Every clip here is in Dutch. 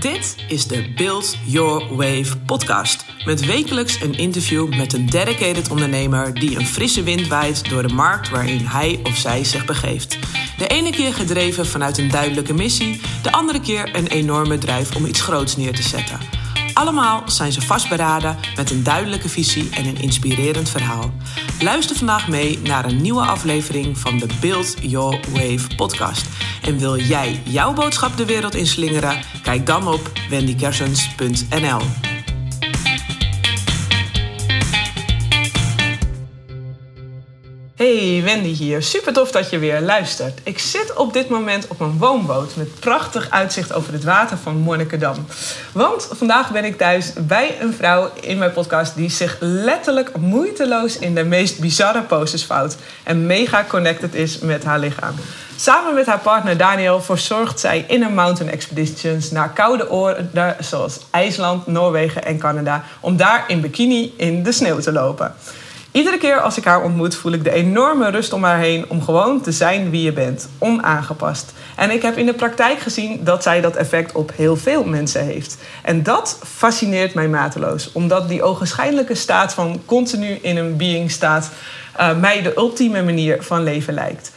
Dit is de Build Your Wave podcast. Met wekelijks een interview met een dedicated ondernemer die een frisse wind waait door de markt waarin hij of zij zich begeeft. De ene keer gedreven vanuit een duidelijke missie, de andere keer een enorme drijf om iets groots neer te zetten. Allemaal zijn ze vastberaden met een duidelijke visie en een inspirerend verhaal. Luister vandaag mee naar een nieuwe aflevering van de Build Your Wave podcast. En wil jij jouw boodschap de wereld inslingeren? Kijk dan op wendykersens.nl. Hey, Wendy hier. Super tof dat je weer luistert. Ik zit op dit moment op een woonboot met prachtig uitzicht over het water van Monnikendam. Want vandaag ben ik thuis bij een vrouw in mijn podcast die zich letterlijk moeiteloos in de meest bizarre poses vouwt en mega connected is met haar lichaam. Samen met haar partner Daniel verzorgt zij inner mountain expeditions naar koude oorden zoals IJsland, Noorwegen en Canada om daar in bikini in de sneeuw te lopen. Iedere keer als ik haar ontmoet, voel ik de enorme rust om haar heen om gewoon te zijn wie je bent, onaangepast. En ik heb in de praktijk gezien dat zij dat effect op heel veel mensen heeft. En dat fascineert mij mateloos, omdat die ogenschijnlijke staat van continu in een being staat uh, mij de ultieme manier van leven lijkt.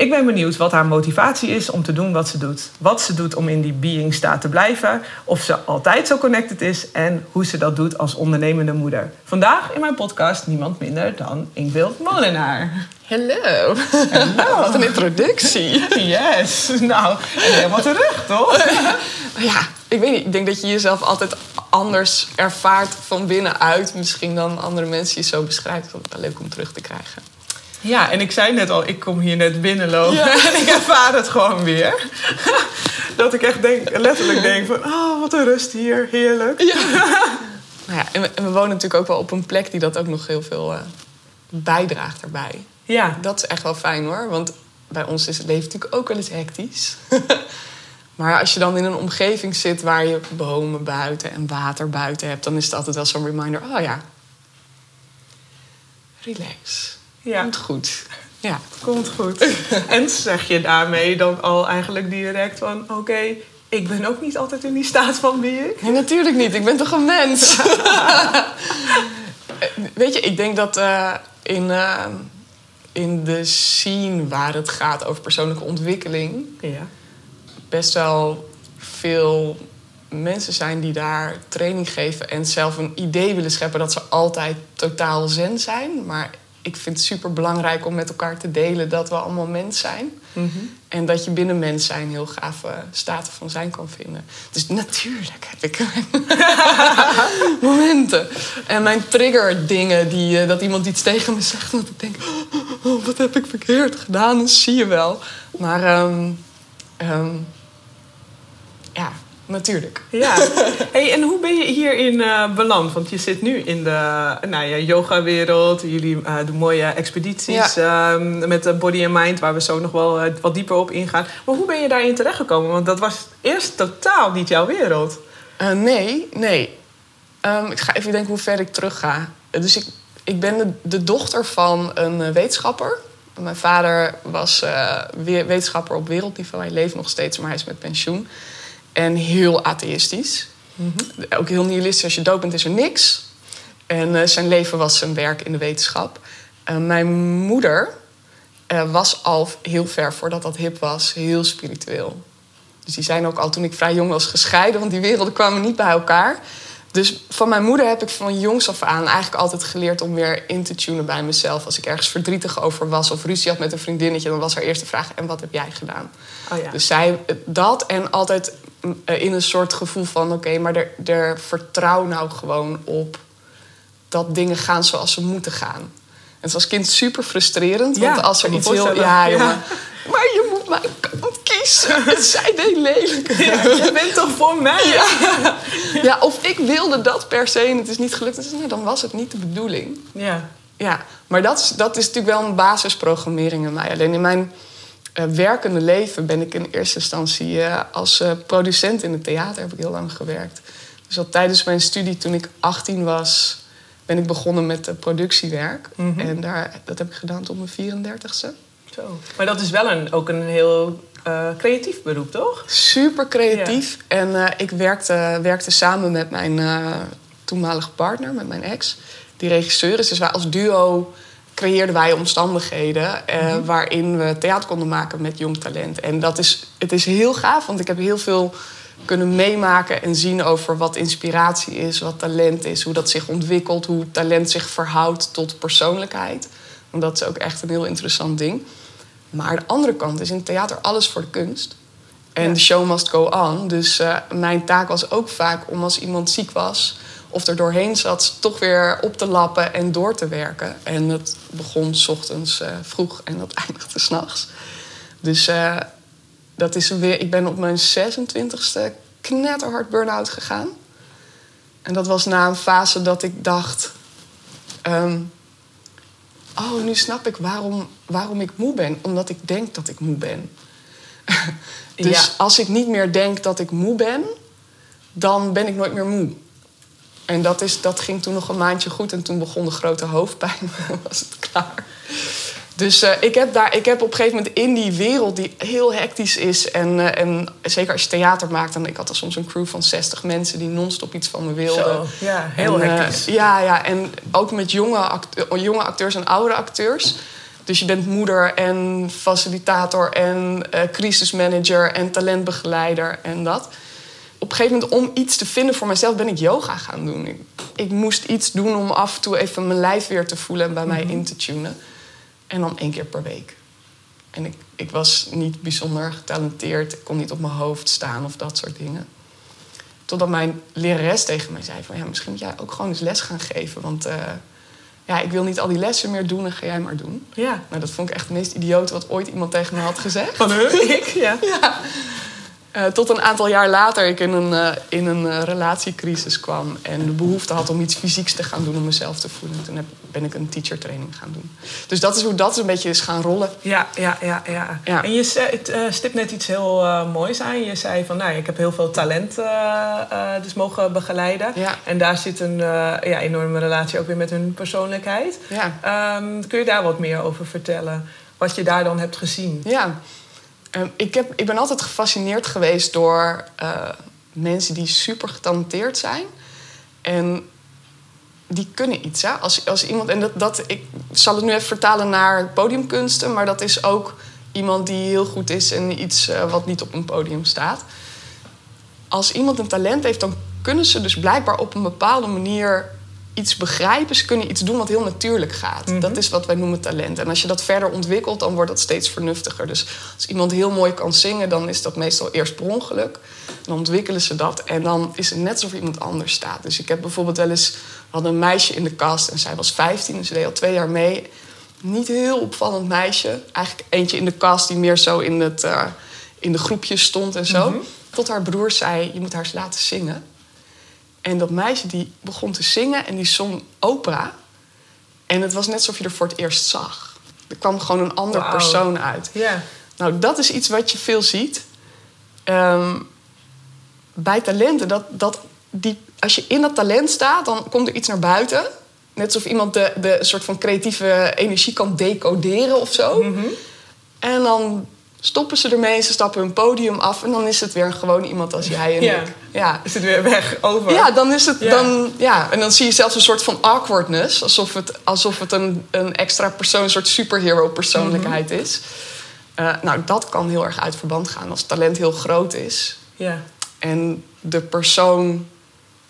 Ik ben benieuwd wat haar motivatie is om te doen wat ze doet. Wat ze doet om in die being staat te blijven. Of ze altijd zo connected is. En hoe ze dat doet als ondernemende moeder. Vandaag in mijn podcast niemand minder dan Ingvild Molenaar. Hallo. Wat een introductie. Yes. Nou, helemaal terug, toch? ja, ik weet niet. Ik denk dat je jezelf altijd anders ervaart van binnenuit. Misschien dan andere mensen je zo beschrijft. Leuk om terug te krijgen. Ja, en ik zei net al, ik kom hier net binnenlopen en ik ervaar het gewoon weer. Dat ik echt denk, letterlijk denk van, oh, wat een rust hier, heerlijk. Ja. nou ja, en, we, en, we, wonen natuurlijk ook wel op een plek die dat ook nog heel veel uh, bijdraagt daarbij. Ja. Dat is echt wel fijn hoor, want bij ons is het leven natuurlijk ook wel eens hectisch. maar als je dan in een omgeving zit waar je bomen buiten en water buiten hebt... dan is het altijd wel zo'n reminder, oh ja, relax. Ja. Komt goed. Ja. Komt goed. en zeg je daarmee dan al eigenlijk direct van... oké, ik ben ook niet altijd in die staat van being? Nee, natuurlijk niet. Ik ben toch een mens? Weet je, ik denk dat uh, in, uh, in de scene waar het gaat over persoonlijke ontwikkeling... Ja. best wel veel mensen zijn die daar training geven... en zelf een idee willen scheppen dat ze altijd totaal zen zijn. Maar ik vind het super belangrijk om met elkaar te delen dat we allemaal mens zijn. Mhm. En dat je binnen mens zijn heel gave staten van zijn kan vinden. Dus natuurlijk heb ik momenten. En mijn trigger dingen, die, uh, dat iemand iets tegen me zegt... dat ik denk, oh, wat heb ik verkeerd gedaan? Dat zie je wel. Maar um, um, ja, natuurlijk. Ja. Hey, en hoe ben je hierin uh, beland? Want je zit nu in de nou ja, yoga-wereld. Jullie uh, doen mooie expedities ja. uh, met Body and Mind... waar we zo nog wel uh, wat dieper op ingaan. Maar hoe ben je daarin terechtgekomen? Want dat was eerst totaal niet jouw wereld. Nee, nee. Um, ik ga even denken hoe ver ik terug ga. Dus ik, ik ben de, de dochter van een wetenschapper... Mijn vader was wetenschapper op wereldniveau. Hij leeft nog steeds, maar hij is met pensioen. En heel atheïstisch. Mm Ook heel nihilistisch. Als je dood bent, is er niks. En uh, zijn leven was zijn werk in de wetenschap. Uh, mijn moeder uh, was al heel ver voordat dat hip was, heel spiritueel. Dus die zijn ook al toen ik vrij jong was gescheiden, want die werelden kwamen niet bij elkaar. Dus van mijn moeder heb ik van jongs af aan eigenlijk altijd geleerd om weer in te tunen bij mezelf. Als ik ergens verdrietig over was of ruzie had met een vriendinnetje, dan was haar eerste vraag: En wat heb jij gedaan? Oh ja. Dus zij dat en altijd eh, in een soort gevoel van: oké, maar er, er vertrouw nou gewoon op dat dingen gaan zoals ze moeten gaan. En het was kind super frustrerend, want als er iets heel. Ja, jongen. Maar je moet mijn kant kiezen. Het zijn heel lelijk. Ja, je bent toch voor mij? Ja. ja, of ik wilde dat per se en het is niet gelukt. Dus, nee, dan was het niet de bedoeling. Ja. Ja, maar dat is, dat is natuurlijk wel een basisprogrammering in mij. Alleen in mijn uh, werkende leven ben ik in eerste instantie uh, als uh, producent in het theater heb ik heel lang gewerkt. Dus al tijdens mijn studie, toen ik 18 was, ben ik begonnen met productiewerk. Mm -hmm. En daar, dat heb ik gedaan tot mijn 34ste. Zo. Maar dat is wel een, ook een heel eh, creatief beroep, toch? Super creatief. En eh, ik werkte, werkte samen met mijn eh, toenmalige partner, met mijn ex, die regisseur is. Dus wij als duo creëerden wij omstandigheden eh, waarin we theater konden maken met jong talent. En dat is, het is heel gaaf, want ik heb heel veel kunnen meemaken en zien over wat inspiratie is, wat talent is, hoe dat zich ontwikkelt, hoe talent zich verhoudt tot persoonlijkheid. Want dat is ook echt een heel interessant ding. Maar de andere kant is in theater alles voor de kunst. En Ja. de show must go on. Dus eh, mijn taak was ook vaak om als iemand ziek was of er doorheen zat, toch weer op te lappen en door te werken. En het begon 's ochtends eh, vroeg en dat eindigde s'nachts. Dus eh, dat is weer. Ik ben op mijn 26e knetterhard burn-out gegaan. En dat was na een fase dat ik dacht. ehm, oh, nu snap ik waarom, waarom ik moe ben. Omdat ik denk dat ik moe ben. dus Ja. als ik niet meer denk dat ik moe ben, dan ben ik nooit meer moe. En dat, is, dat ging toen nog een maandje goed en toen begon de grote hoofdpijn. Was het klaar. Dus eh, ik, heb daar, ik heb op een gegeven moment in die wereld die heel hectisch is... en, eh, en zeker als je theater maakt... dan ik had er soms een crew van 60 mensen die non-stop iets van me wilden. Zo, ja, heel En, eh, hectisch. ja, ja, en ook met jonge, act- jonge acteurs en oudere acteurs. Dus je bent moeder en facilitator en crisismanager en talentbegeleider en dat. Op een gegeven moment, om iets te vinden voor mezelf, ben ik yoga gaan doen. Ik, ik moest iets doen om af en toe even mijn lijf weer te voelen en bij mij in te tunen. En dan één keer per week. En ik, ik was niet bijzonder getalenteerd. Ik kon niet op mijn hoofd staan of dat soort dingen. Totdat mijn lerares tegen mij zei van... ja, misschien moet jij ook gewoon eens les gaan geven. Want eh, ja, ik wil niet al die lessen meer doen en ga jij maar doen. Ja. Nou, dat vond ik echt het meest idiote wat ooit iemand tegen me had gezegd. Van? Ik? Ja. Eh, tot een aantal jaar later ik in een, eh, in een eh, relatiecrisis kwam... en de behoefte had om iets fysieks te gaan doen om mezelf te voelen. Toen heb, ben ik een teacher training gaan doen. Dus dat is hoe dat een beetje is gaan rollen. Ja, ja, ja, ja. Ja. En je zei- het, stipt net iets heel moois aan. Je zei van, nou, ik heb heel veel talent dus mogen begeleiden. Ja. En daar zit een ja, enorme relatie ook weer met hun persoonlijkheid. Ja. Ehm, kun je daar wat meer over vertellen? Wat je daar dan hebt gezien? Ja, Ehm, ik, heb, ik ben altijd gefascineerd geweest door eh, mensen die super getalenteerd zijn. En die kunnen iets. Hè? Als, als iemand, en dat, dat, ik zal het nu even vertalen naar podiumkunsten, maar dat is ook iemand die heel goed is in iets eh, wat niet op een podium staat. Als iemand een talent heeft, dan kunnen ze dus blijkbaar op een bepaalde manier iets begrijpen. Ze kunnen iets doen wat heel natuurlijk gaat. Dat is wat wij noemen talent. En als je dat verder ontwikkelt, dan wordt dat steeds vernuftiger. Dus als iemand heel mooi kan zingen, dan is dat meestal eerst per ongeluk. Dan ontwikkelen ze dat en dan is het net alsof iemand anders staat. Dus ik heb bijvoorbeeld wel eens... We hadden een meisje in de kast en zij was 15, dus ze deed al twee jaar mee. Niet heel opvallend meisje. Eigenlijk eentje in de kast die meer zo in, het, eh, in de groepjes stond en zo. Tot haar broer zei, je moet haar eens laten zingen. En dat meisje die begon te zingen en die zong opera. En het was net alsof je er voor het eerst zag. Er kwam gewoon een ander persoon uit. Ja. Nou, dat is iets wat je veel ziet. Ehm, bij talenten, dat, dat die, als je in dat talent staat, dan komt er iets naar buiten. Net alsof iemand de, de soort van creatieve energie kan decoderen of zo. En dan stoppen ze ermee, ze stappen hun podium af... en dan is het weer gewoon iemand als jij en Ja. ik. Ja. Is het weer weg, over? Ja, dan is het Ja. dan ja, en dan zie je zelfs een soort van awkwardness, alsof het, alsof het een, een extra persoon, een soort superhero persoonlijkheid is. Eh, nou, dat kan heel erg uit verband gaan als talent heel groot is Ja. en de persoon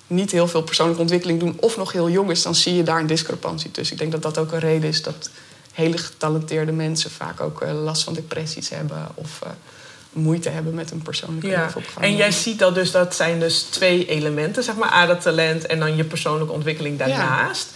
niet heel veel persoonlijke ontwikkeling doen of nog heel jong is, dan zie je daar een discrepantie tussen. Ik denk dat dat ook een reden is dat hele getalenteerde mensen vaak ook eh, last van depressies hebben of eh, moeite hebben met hun persoonlijke Ja, en jij ziet dat dus, dat zijn dus twee elementen, zeg maar, A, dat talent en dan je persoonlijke ontwikkeling daarnaast.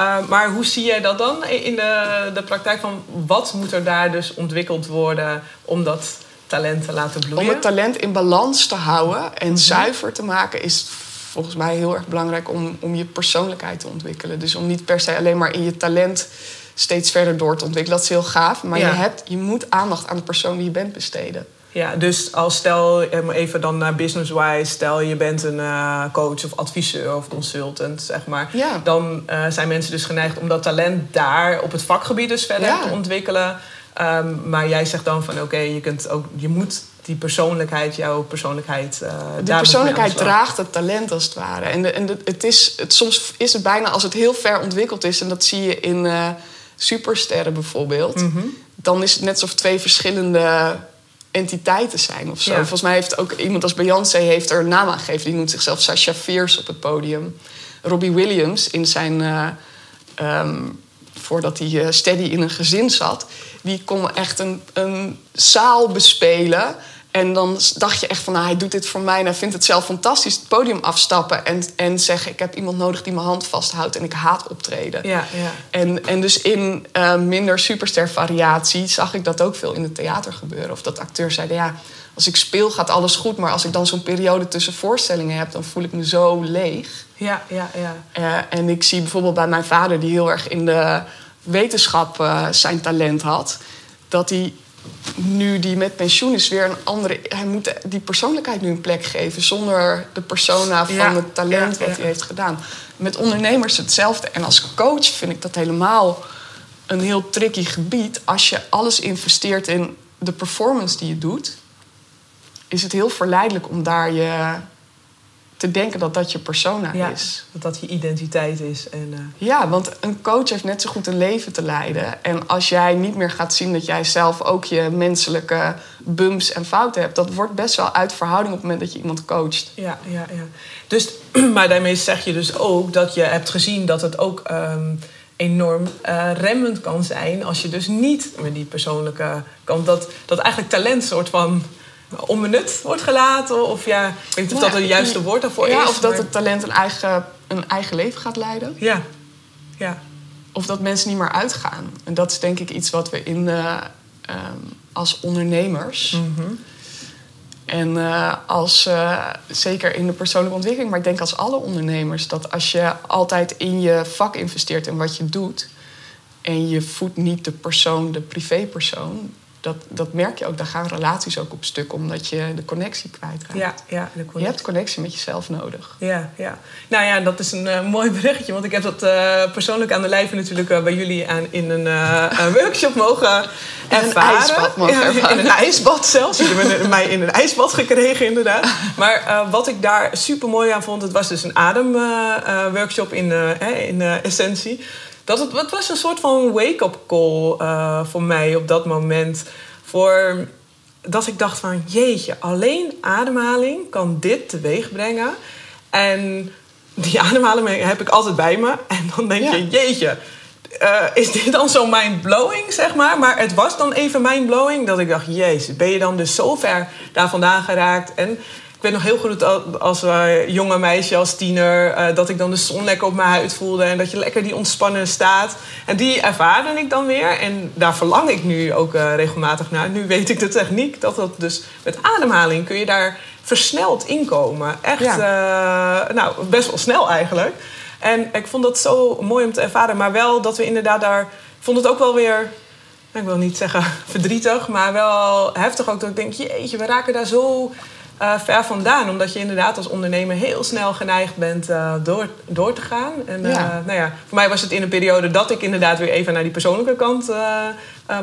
Uh, maar hoe zie jij dat dan in de, de praktijk van wat moet er daar dus ontwikkeld worden om dat talent te laten bloeien? Om het talent in balans te houden en Mhm. zuiver te maken, is volgens mij heel erg belangrijk om, om je persoonlijkheid te ontwikkelen. Dus om niet per se alleen maar in je talent steeds verder door te ontwikkelen. Dat is heel gaaf, maar Ja. je, hebt, je moet aandacht aan de persoon die je bent besteden. Ja, dus als stel, eh, even dan naar business-wise, stel je bent een eh, coach of adviseur of consultant, zeg maar. Ja. Dan eh, zijn mensen dus geneigd om dat talent daar op het vakgebied dus verder Ja. te ontwikkelen. Ehm, maar jij zegt dan van oké, je kunt ook, je moet die persoonlijkheid, jouw persoonlijkheid. Uh, de persoonlijkheid draagt het talent als het ware. En, de, en de, het is, het, soms is het bijna als het heel ver ontwikkeld is, en dat zie je in supersterren bijvoorbeeld, mhm. dan is het net alsof twee verschillende entiteiten zijn of zo. Volgens mij heeft ook iemand als Beyoncé heeft er een naam aan gegeven. Die noemt zichzelf Sasha Fierce op het podium. Robbie Williams in zijn. Uh, um, voordat hij steady in een gezin zat, die kon echt een, een zaal bespelen en dan dacht je echt van, nou, hij doet dit voor mij en hij vindt het zelf fantastisch. Het podium afstappen en, en zeggen, ik heb iemand nodig die mijn hand vasthoudt en ik haat optreden. Ja, ja. En, en dus in uh, minder superster variatie zag ik dat ook veel in het theater gebeuren. Of dat acteurs zeiden, ja, als ik speel gaat alles goed, maar als ik dan zo'n periode tussen voorstellingen heb, dan voel ik me zo leeg. Ja, ja, ja. Uh, en ik zie bijvoorbeeld bij mijn vader, die heel erg in de wetenschap uh, zijn talent had, dat hij nu die met pensioen is weer een andere. Hij moet die persoonlijkheid nu een plek geven zonder de persona van het talent wat hij heeft gedaan. Met ondernemers hetzelfde. En als coach vind ik dat helemaal een heel tricky gebied. Als je alles investeert in de performance die je doet, is het heel verleidelijk om daar je te denken dat dat je persona is. Dat dat je identiteit is. En, uh... Ja, want een coach heeft net zo goed een leven te leiden. En als jij niet meer gaat zien dat jij zelf ook je menselijke bumps en fouten hebt, dat wordt best wel uit verhouding op het moment dat je iemand coacht. Ja, ja, ja. Dus, maar daarmee zeg je dus ook dat je hebt gezien dat het ook. Um, enorm uh, remmend kan zijn als je dus niet met die persoonlijke kant dat, dat eigenlijk talent soort van onbenut wordt gelaten? Of ja, ik weet niet of dat het juiste woord daarvoor ja, is. Of dat het talent een eigen, een eigen leven gaat leiden. Ja. ja. Of dat mensen niet meer uitgaan. En dat is denk ik iets wat we in, uh, um, als ondernemers... Mm En uh, als, uh, zeker in de persoonlijke ontwikkeling, maar ik denk als alle ondernemers, dat als je altijd in je vak investeert en wat je doet, en je voedt niet de persoon, de privépersoon, dat, dat merk je ook. Daar gaan relaties ook op stuk, omdat je de connectie kwijtraakt. Ja, ja, de Je hebt connectie met jezelf nodig. Ja, ja. Nou ja, dat is een uh, mooi berichtje. Want ik heb dat uh, persoonlijk aan de lijve natuurlijk uh, bij jullie aan, in een workshop mogen ervaren. In een ijsbad mogen ja, ervaren. In een ijsbad zelfs. Jullie hebben mij in een ijsbad gekregen, inderdaad. Maar wat ik daar super mooi aan vond, het was dus een ademworkshop in, in Essentie dat het, het was een soort van wake-up call uh, voor mij op dat moment. Voor dat ik dacht van jeetje, alleen ademhaling kan dit teweeg brengen. En die ademhaling heb ik altijd bij me. En dan denk je, jeetje, uh, is dit dan zo mind-blowing, zeg maar? Maar het was dan even mind-blowing dat ik dacht, jezus, ben je dan dus zo ver daar vandaan geraakt? En ik weet nog heel goed als uh, jonge meisje, als tiener, uh, dat ik dan de zon lekker op mijn huid voelde en dat je lekker die ontspannen staat. En die ervaarde ik dan weer en daar verlang ik nu ook uh, regelmatig naar. Nu weet ik de techniek dat dat dus met ademhaling kun je daar versneld inkomen. Echt, ja. nou, best wel snel eigenlijk. En ik vond dat zo mooi om te ervaren, maar wel dat we inderdaad daar. Ik vond het ook wel weer ik wil niet zeggen verdrietig, maar wel heftig ook. Dat ik denk, jeetje, we raken daar zo uh, ver vandaan. Omdat je inderdaad als ondernemer heel snel geneigd bent uh, door, door te gaan. En uh, nou ja, voor mij was het in een periode dat ik inderdaad weer even naar die persoonlijke kant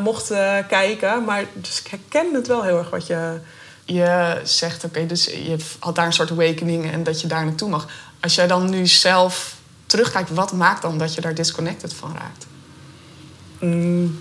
mocht kijken. Maar dus ik herken het wel heel erg wat je. Je zegt, oké, dus je had daar een soort awakening en dat je daar naartoe mag. Als jij dan nu zelf terugkijkt, wat maakt dan dat je daar disconnected van raakt? Mm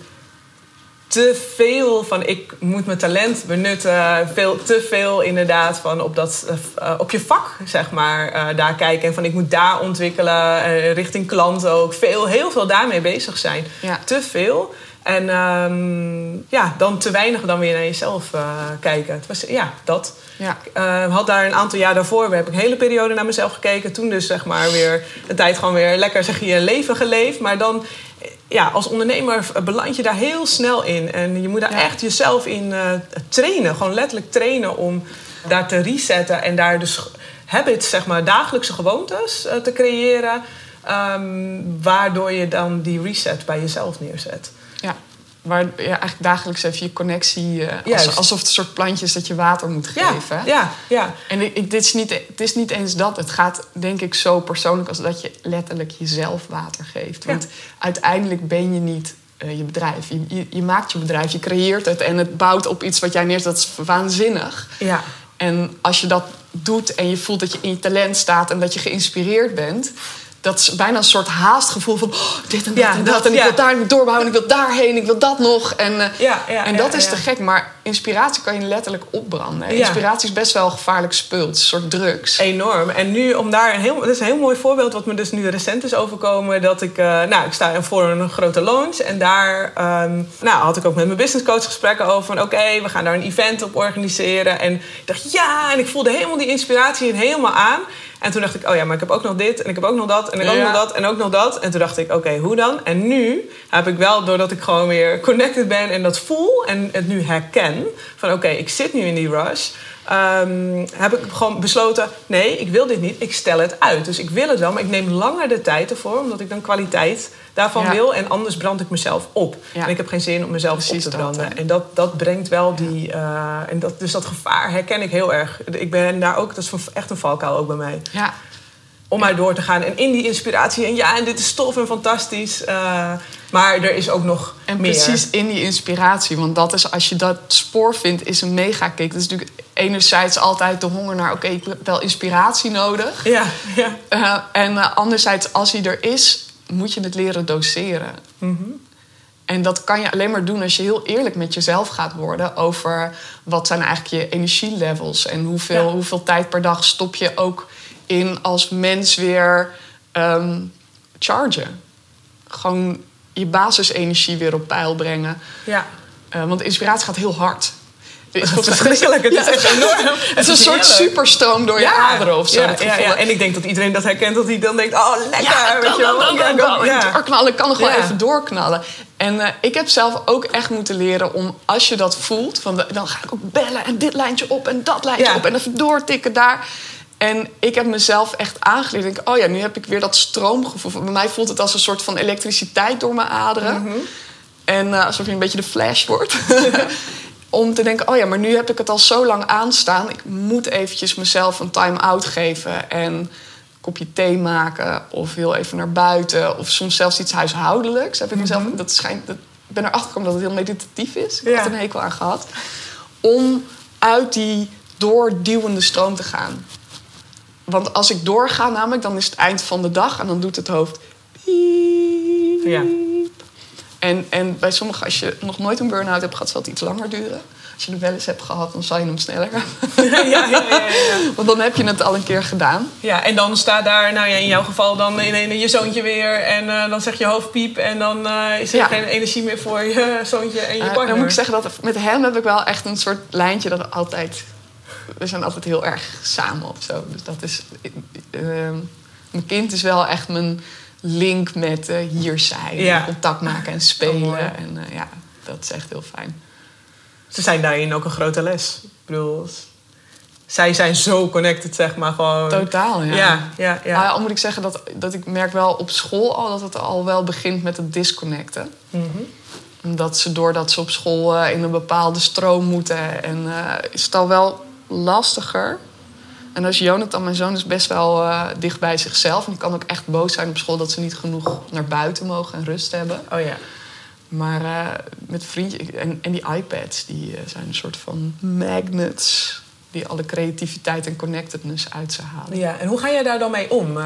te veel van ik moet mijn talent benutten. Veel, te veel inderdaad van op, dat, uh, op je vak, zeg maar, uh, daar kijken. En van ik moet daar ontwikkelen, uh, richting klanten ook. Veel, heel veel daarmee bezig zijn. Ja. Te veel. En um, ja, dan te weinig dan weer naar jezelf kijken. Het was, ja, dat. Ja. Ik had daar een aantal jaar daarvoor, heb ik een hele periode naar mezelf gekeken. Toen dus zeg maar weer een tijd gewoon weer lekker zeg je leven geleefd. Maar dan ja, als ondernemer beland je daar heel snel in. En je moet daar echt jezelf in uh, trainen. Gewoon letterlijk trainen om daar te resetten. En daar dus habits, zeg maar, dagelijkse gewoontes uh, te creëren. Um, waardoor je dan die reset bij jezelf neerzet. Ja, waar ja, eigenlijk dagelijks even je connectie... Uh, als, alsof het een soort plantjes dat je water moet geven. Ja, ja. ja. En ik, dit is niet, het is niet eens dat. Het gaat denk ik zo persoonlijk als dat je letterlijk jezelf water geeft. Want uiteindelijk ben je niet eh, je bedrijf. Je, je, je maakt je bedrijf, je creëert het en het bouwt op iets wat jij neerzet. Dat is waanzinnig. Ja. En als je dat doet en je voelt dat je in je talent staat en dat je geïnspireerd bent, dat is bijna een soort haastgevoel van oh, dit en dat Ja, en dat. dat, en ik ja. wil daar niet doorbouwen, ik wil daarheen, ik wil dat nog. En, eh, Ja, en dat is te gek, maar inspiratie kan je letterlijk opbranden. Inspiratie is best wel een gevaarlijk spul, een soort drugs. Enorm. En nu om daar een heel, dat is een heel mooi voorbeeld wat me dus nu recent is overkomen. Dat ik, eh, nou, ik sta voor een grote launch en daar ehm, nou, had ik ook met mijn businesscoach gesprekken over van oké, we gaan daar een event op organiseren. En ik dacht ja, en ik voelde helemaal die inspiratie en helemaal aan. En toen dacht ik, oh ja, maar ik heb ook nog dit en ik heb ook nog dat en ik heb ook nog dat en ook nog dat. En toen dacht ik, oké, hoe dan? En nu heb ik wel, doordat ik gewoon weer connected ben en dat voel en het nu herken, van oké, ik zit nu in die rush. ehm, heb ik gewoon besloten, nee, ik wil dit niet, ik stel het uit. Dus ik wil het wel, maar ik neem langer de tijd ervoor, omdat ik dan kwaliteit daarvan Ja. wil. En anders brand ik mezelf op. Ja. En ik heb geen zin om mezelf Precies op te branden. en dat, dat brengt wel die... eh, en dat, dus dat gevaar herken ik heel erg. Ik ben daar ook, dat is echt een valkuil ook bij mij Ja, om maar door te gaan. En in die inspiratie. En ja, en dit is tof en fantastisch. eh, maar er is ook nog En meer. precies in die inspiratie. Want dat is, als je dat spoor vindt, is een mega kick. Dat is natuurlijk enerzijds altijd de honger naar... oké, ik heb wel inspiratie nodig. Ja, ja. Eh, en anderzijds, als hij er is, moet je het leren doseren. Mhm. En dat kan je alleen maar doen als je heel eerlijk met jezelf gaat worden... over wat zijn eigenlijk je energielevels... en hoeveel, Ja. hoeveel tijd per dag stop je ook in als mens weer ehm, chargen. Gewoon je basisenergie weer op peil brengen. ja. Eh, want inspiratie gaat heel hard. Is verschrikkelijk. Het is Ja, echt enorm. Het is een soort superstroom door je aderen of zo. Ja, ja. En ik denk dat iedereen dat herkent. Dat hij dan denkt, oh lekker. Ja, weet je doorknallen, ik kan nog wel even doorknallen. En eh, ik heb zelf ook echt moeten leren om, als je dat voelt... Van, dan ga ik ook bellen en dit lijntje op en dat lijntje op... en even doortikken daar. En ik heb mezelf echt aangeleerd. Ik denk, oh ja, nu heb ik weer dat stroomgevoel. Bij mij voelt het als een soort van elektriciteit door mijn aderen. Mhm. En eh, alsof je een beetje de flash wordt. Om te denken, oh ja, maar nu heb ik het al zo lang aanstaan. Ik moet eventjes mezelf een time-out geven. En een kopje thee maken. Of heel even naar buiten. Of soms zelfs iets huishoudelijks. Heb ik mezelf, dat schijnt, dat, ik ben erachter gekomen dat het heel meditatief is. Ik Ja. had er een hekel aan gehad. Om uit die doorduwende stroom te gaan. Want als ik doorga namelijk, dan is het eind van de dag. En dan doet het hoofd... Ja. En, en bij sommigen, als je nog nooit een burn-out hebt gehad, zal het iets langer duren. Als je er wel eens hebt gehad, dan zal je hem sneller hebben. Ja, ja, ja, ja, ja. Want dan heb je het al een keer gedaan. Ja, en dan staat daar, nou ja, in jouw geval dan in, je zoontje weer. En eh, dan zeg je hoofd piep. En dan eh, is er Ja. geen energie meer voor je zoontje en je Eh, partner. dan moet ik zeggen dat met hem heb ik wel echt een soort lijntje dat altijd. We zijn altijd heel erg samen of zo. Dus dat is. mijn kind is wel echt mijn link met eh, hier zijn. Ja. Contact maken en spelen. en eh, ja, dat is echt heel fijn. Ze zijn daarin ook een grote les. Ik bedoel, zij zijn zo connected, zeg maar. Gewoon. Totaal, ja. Ja, ja, ja. Maar al moet ik zeggen dat, dat ik merk wel op school al dat het al wel begint met het disconnecten. Mhm. Omdat ze doordat ze op school eh, in een bepaalde stroom moeten. En is het al wel lastiger. En als Jonathan, mijn zoon, is best wel eh, dicht bij zichzelf. En die kan ook echt boos zijn op school dat ze niet genoeg naar buiten mogen en rust hebben. Oh ja. Maar eh, met vriendjes en, en die iPads, die eh, zijn een soort van magnets. Die alle creativiteit en connectedness uit ze halen. ja. En hoe ga jij daar dan mee om?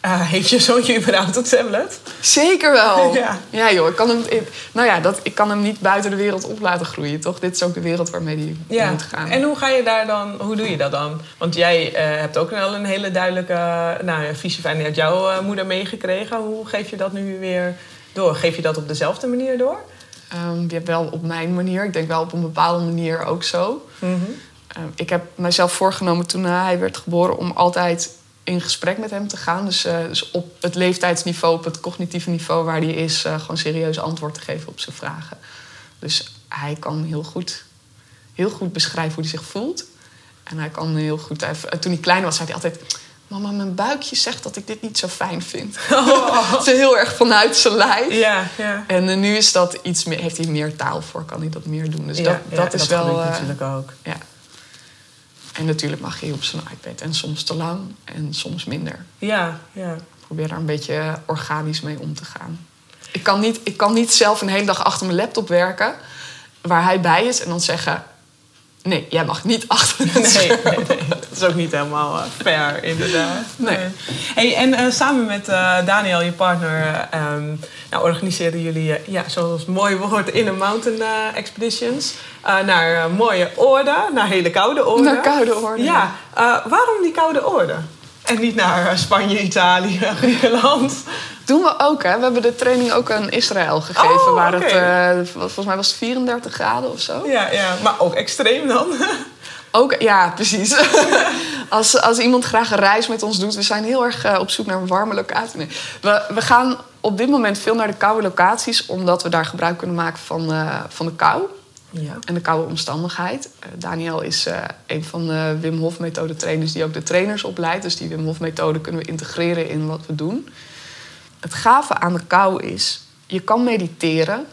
Eh, heeft je zoontje überhaupt een tablet? Zeker wel. Ja. Ja, joh. Ik kan, hem, ik, nou ja, dat, ik kan hem niet buiten de wereld op laten groeien, toch? Dit is ook de wereld waarmee hij Ja. moet gaan. En hoe ga je daar dan, hoe doe je dat dan? Want jij eh, hebt ook wel een hele duidelijke eh, nou, ja, visie van uit jouw moeder meegekregen. Hoe geef je dat nu weer door? Geef je dat op dezelfde manier door? Je hebt wel op mijn manier, ik denk wel op een bepaalde manier ook zo. Ehm, ik heb mezelf voorgenomen toen hij werd geboren om altijd in gesprek met hem te gaan. Dus, eh, dus op het leeftijdsniveau, op het cognitieve niveau waar hij is, eh, gewoon serieus antwoord te geven op zijn vragen. Dus hij kan heel goed, heel goed beschrijven hoe hij zich voelt. En hij kan heel goed. toen hij klein was, zei hij altijd. Mama, mijn buikje zegt dat ik dit niet zo fijn vind. Het is heel erg vanuit zijn lijf. Ja, ja. En eh, nu is dat iets meer, heeft hij meer taal voor, kan hij dat meer doen. Dus Ja, dat, ja, dat is wel. gebeurt eh, natuurlijk ook. ja. En natuurlijk mag hij op zijn iPad. En soms te lang en soms minder. Ja, ja. Probeer daar een beetje organisch mee om te gaan. Ik kan, niet, ik kan niet zelf een hele dag achter mijn laptop werken... waar hij bij is en dan zeggen... Nee, jij mag niet achter het Nee, nee, nee, dat is ook niet helemaal eh, fair, inderdaad. Nee. Hey, en eh, samen met eh, Daniel, je partner, ehm, nou, organiseren jullie, ja, zoals het mooi wordt, in een mountain expeditions. naar mooie oorden, naar hele koude oorden. Naar koude oorden, Ja, waarom die koude oorden? En niet naar eh, Spanje, Italië, Griekenland. Doen we ook, hè. We hebben de training ook aan Israël gegeven... Oh, waar het, eh, volgens mij was het 34 graden of zo. Ja, ja, maar ook extreem dan. Ook, ja, precies. als, als iemand graag een reis met ons doet, we zijn heel erg eh, op zoek naar een warme locatie. Nee. We, we gaan op dit moment veel naar de koude locaties, omdat we daar gebruik kunnen maken van, van de kou Ja. en de koude omstandigheid. Eh, Daniel is eh, een van de Wim Hof methode trainers die ook de trainers opleidt. Dus die Wim Hof methode kunnen we integreren in wat we doen. Het gave aan de kou is, je kan mediteren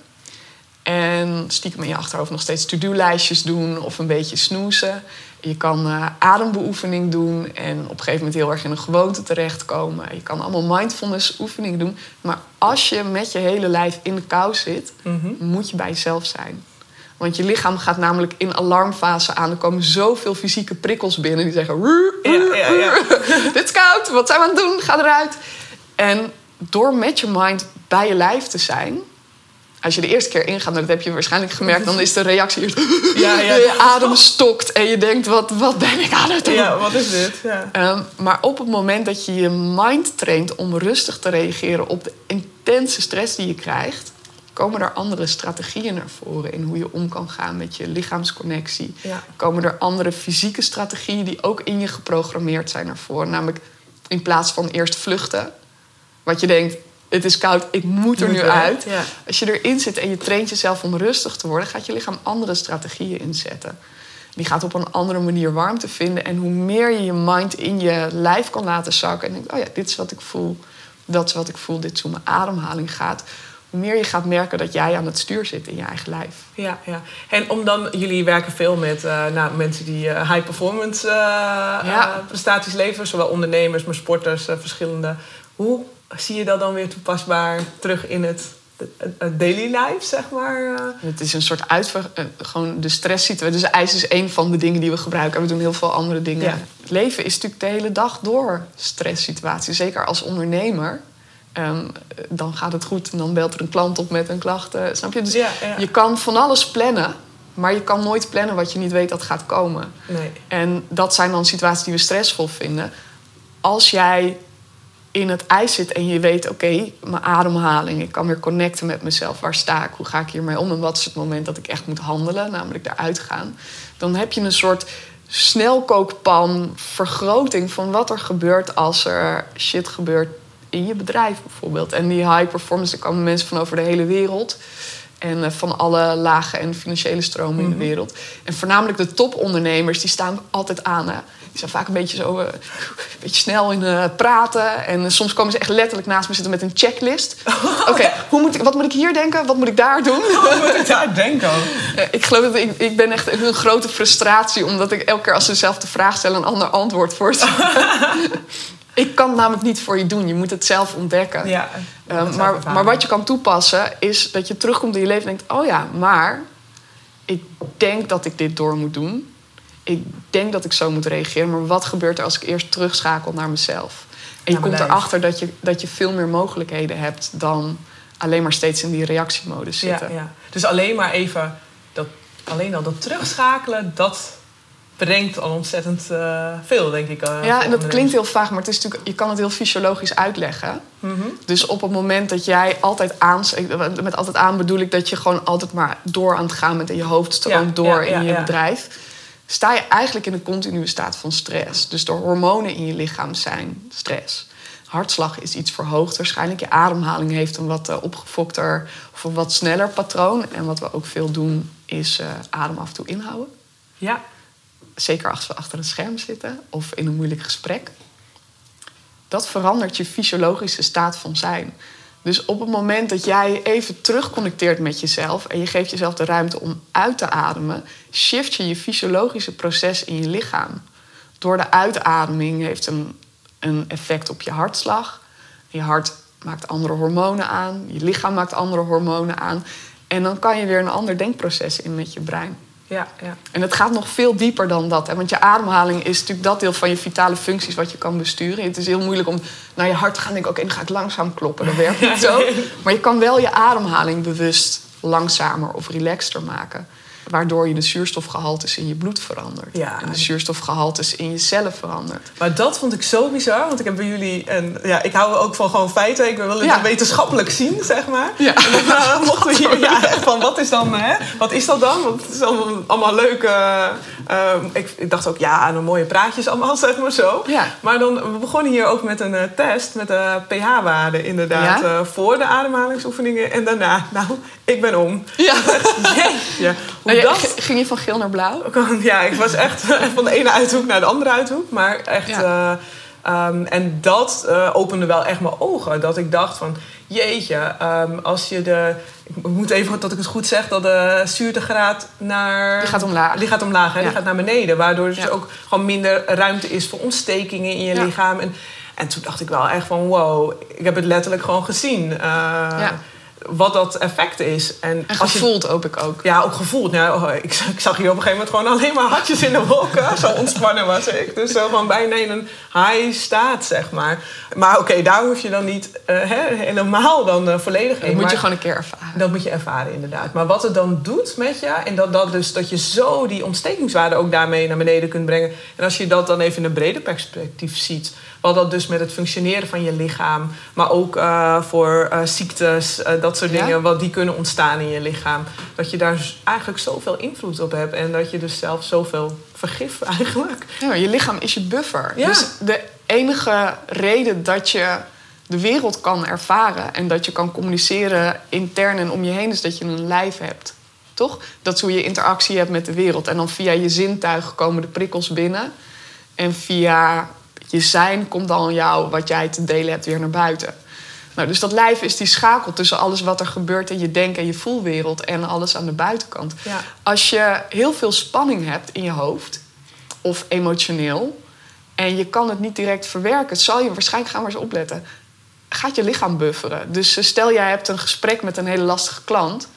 en stiekem in je achterhoofd nog steeds to-do-lijstjes doen of een beetje snoezen. Je kan eh, adembeoefening doen en op een gegeven moment heel erg in een gewoonte terechtkomen. Je kan allemaal mindfulness oefeningen doen. Maar als je met je hele lijf in de kou zit, Mhm. moet je bij jezelf zijn. Want je lichaam gaat namelijk in alarmfase aan. Er komen zoveel fysieke prikkels binnen die zeggen... "Ruur, Ja, ja, ja. dit is koud, wat zijn we aan het doen? Ga eruit. En door met je mind bij je lijf te zijn... Als je de eerste keer ingaat, nou, dat heb je waarschijnlijk gemerkt... dan is de reactie eerst... Ja, ja. Je adem stokt en je denkt, wat, wat ben ik aan het doen? ja, wat is dit? Ja. Ehm, maar op het moment dat je je mind traint om rustig te reageren op de intense stress die je krijgt, komen er andere strategieën naar voren in hoe je om kan gaan met je lichaamsconnectie. Ja. Komen er andere fysieke strategieën die ook in je geprogrammeerd zijn naar voren. Namelijk in plaats van eerst vluchten, wat je denkt, het is koud, ik moet er nu uit. ja. Als je erin zit en je traint jezelf om rustig te worden, gaat je lichaam andere strategieën inzetten. Die gaat op een andere manier warmte vinden. En hoe meer je je mind in je lijf kan laten zakken. En denkt, oh ja, dit is wat ik voel. Dat is wat ik voel. Dit is hoe mijn ademhaling gaat. Meer je gaat merken dat jij aan het stuur zit in je eigen lijf. Ja, ja. En om dan, jullie werken veel met eh, nou, mensen die eh, high performance eh, Ja. prestaties leveren, zowel ondernemers, maar sporters, verschillende. Hoe zie je dat dan weer toepasbaar terug in het, daily life, zeg maar? Het is een soort uitver... gewoon de stresssituatie. Dus ijs is één van de dingen die we gebruiken. En we doen heel veel andere dingen. Ja. Het leven is natuurlijk de hele dag door stresssituaties. Zeker als ondernemer. Ehm, dan gaat het goed en dan belt er een klant op met een klacht. eh, snap je? Dus Ja, ja. je kan van alles plannen. Maar je kan nooit plannen wat je niet weet dat gaat komen. Nee. En dat zijn dan situaties die we stressvol vinden. Als jij in het ijs zit en je weet, oké, mijn ademhaling, ik kan weer connecten met mezelf. Waar sta ik? Hoe ga ik hiermee om? En wat is het moment dat ik echt moet handelen, namelijk daaruit gaan? Dan heb je een soort snelkookpan vergroting van wat er gebeurt als er shit gebeurt in je bedrijf bijvoorbeeld. En die high performance, daar komen mensen van over de hele wereld. En eh, van alle lage en financiële stromen in de wereld. En voornamelijk de topondernemers, die staan altijd aan. Hè. Die zijn vaak een beetje zo, eh, een beetje snel in eh, praten. En soms komen ze echt letterlijk naast me zitten met een checklist. Oké, hoe moet ik- wat moet ik hier denken? Wat moet ik daar doen? Wat moet ik daar denken ik geloof dat ik, ik ben echt een grote frustratie... omdat ik elke keer als ze dezelfde vraag stellen... een ander antwoord voor ze. ik kan het namelijk niet voor je doen. Je moet het zelf ontdekken. Ja, Eh, is maar, maar wat je kan toepassen is dat je terugkomt in je leven en denkt: oh ja, maar ik denk dat ik dit door moet doen. Ik denk dat ik zo moet reageren. Maar wat gebeurt er als ik eerst terugschakel naar mezelf? En je komt erachter dat je, dat je veel meer mogelijkheden hebt dan alleen maar steeds in die reactiemodus Ja, zitten. ja. Dus alleen maar even, dat, alleen al dat terugschakelen, dat brengt al ontzettend eh, veel, denk ik. eh, Ja, en dat klinkt heel vaag, maar het is natuurlijk, je kan het heel fysiologisch uitleggen. Mhm. Dus op het moment dat jij altijd aan... Met altijd aan bedoel ik dat je gewoon altijd maar door aan het gaan bent... en je hoofd stroomt Ja, door ja, ja, in je bedrijf... sta je eigenlijk in een continue staat van stress. Dus de hormonen in je lichaam zijn stress. Hartslag is iets verhoogd waarschijnlijk. Je ademhaling heeft een wat eh, opgefokter of een wat sneller patroon. En wat we ook veel doen is eh, adem af en toe inhouden. Ja, Zeker als we achter een scherm zitten of in een moeilijk gesprek. Dat verandert je fysiologische staat van zijn. Dus op het moment dat jij even terugconnecteert met jezelf en je geeft jezelf de ruimte om uit te ademen, shift je je fysiologische proces in je lichaam. Door de uitademing heeft een, een effect op je hartslag. Je hart maakt andere hormonen aan. Je lichaam maakt andere hormonen aan. En dan kan je weer een ander denkproces in met je brein. Ja, ja. En het gaat nog veel dieper dan dat. Hè? Want je ademhaling is natuurlijk dat deel van je vitale functies wat je kan besturen. Het is heel moeilijk om naar je hart te gaan denken: oké, dan ga ik langzaam kloppen. Dat werkt niet zo. Maar je kan wel je ademhaling bewust langzamer of relaxter maken. Waardoor je de zuurstofgehaltes in je bloed verandert. Ja. En de zuurstofgehaltes in je cellen verandert. Maar dat vond ik zo bizar, want ik heb bij jullie... En, ja, ik hou ook van gewoon feiten. Ik wil het Ja. wetenschappelijk zien, zeg maar. Ja. En dan eh, mochten we hier... Ja, echt van, wat is dan... Hè? Wat is dat dan? Want het is allemaal, allemaal leuk... eh, eh, ik, ik dacht ook, ja, nou, mooie praatjes allemaal, zeg maar zo. Ja. Maar dan, we begonnen hier ook met een eh, test... met de pH-waarde inderdaad... Ja? eh, voor de ademhalingsoefeningen. En daarna, nou, ik ben om. Ja. Ja, hoe Nou ja, dat... Ging je van geel naar blauw? Ja, ik was echt van de ene uithoek naar de andere uithoek. Maar echt... Eh, ehm, en dat eh, opende wel echt mijn ogen. Dat ik dacht van... Jeetje, ehm, als je de... Ik moet even dat ik het goed zeg... dat de zuurtegraad naar... Die gaat omlaag. Die gaat omlaag, hè? Ja. Die gaat naar beneden. Waardoor er dus Ja. ook gewoon minder ruimte is voor ontstekingen in je Ja. lichaam. En, en toen dacht ik wel echt van... Wow, ik heb het letterlijk gewoon gezien. eh, Ja. Wat dat effect is. En, En je gevoeld hoop ik ook. ja, ook gevoeld. Nou, oh, ik, ik zag hier op een gegeven moment gewoon alleen maar hartjes in de wolken. Zo ontspannen was ik. Dus zo gewoon bijna in een high staat, zeg maar. Maar oké, daar hoef je dan niet eh, helemaal dan eh, volledig in. Dat moet Maar je gewoon een keer ervaren. Dat moet je ervaren, inderdaad. Maar wat het dan doet met je... en dat, dat, dus, dat je zo die ontstekingswaarde ook daarmee naar beneden kunt brengen... en als je dat dan even in een breder perspectief ziet... wat dat dus met het functioneren van je lichaam... maar ook eh, voor eh, ziektes, eh, dat soort Ja? dingen... wat die kunnen ontstaan in je lichaam... dat je daar eigenlijk zoveel invloed op hebt... en dat je dus zelf zoveel vergif eigenlijk... Ja, je lichaam is je buffer. Ja. Dus de enige reden dat je de wereld kan ervaren en dat je kan communiceren intern en om je heen is dat je een lijf hebt. Toch? Dat is hoe je interactie hebt met de wereld. En dan via je zintuigen komen de prikkels binnen. En via je zijn komt dan jou, wat jij te delen hebt, weer naar buiten. Nou, dus dat lijf is die schakel tussen alles wat er gebeurt in je denk- en je voelwereld en alles aan de buitenkant. Ja. Als je heel veel spanning hebt in je hoofd, of emotioneel, en je kan het niet direct verwerken, zal je waarschijnlijk gaan maar eens opletten. Gaat je lichaam bufferen. Dus eh, stel jij hebt een gesprek met een hele lastige klant,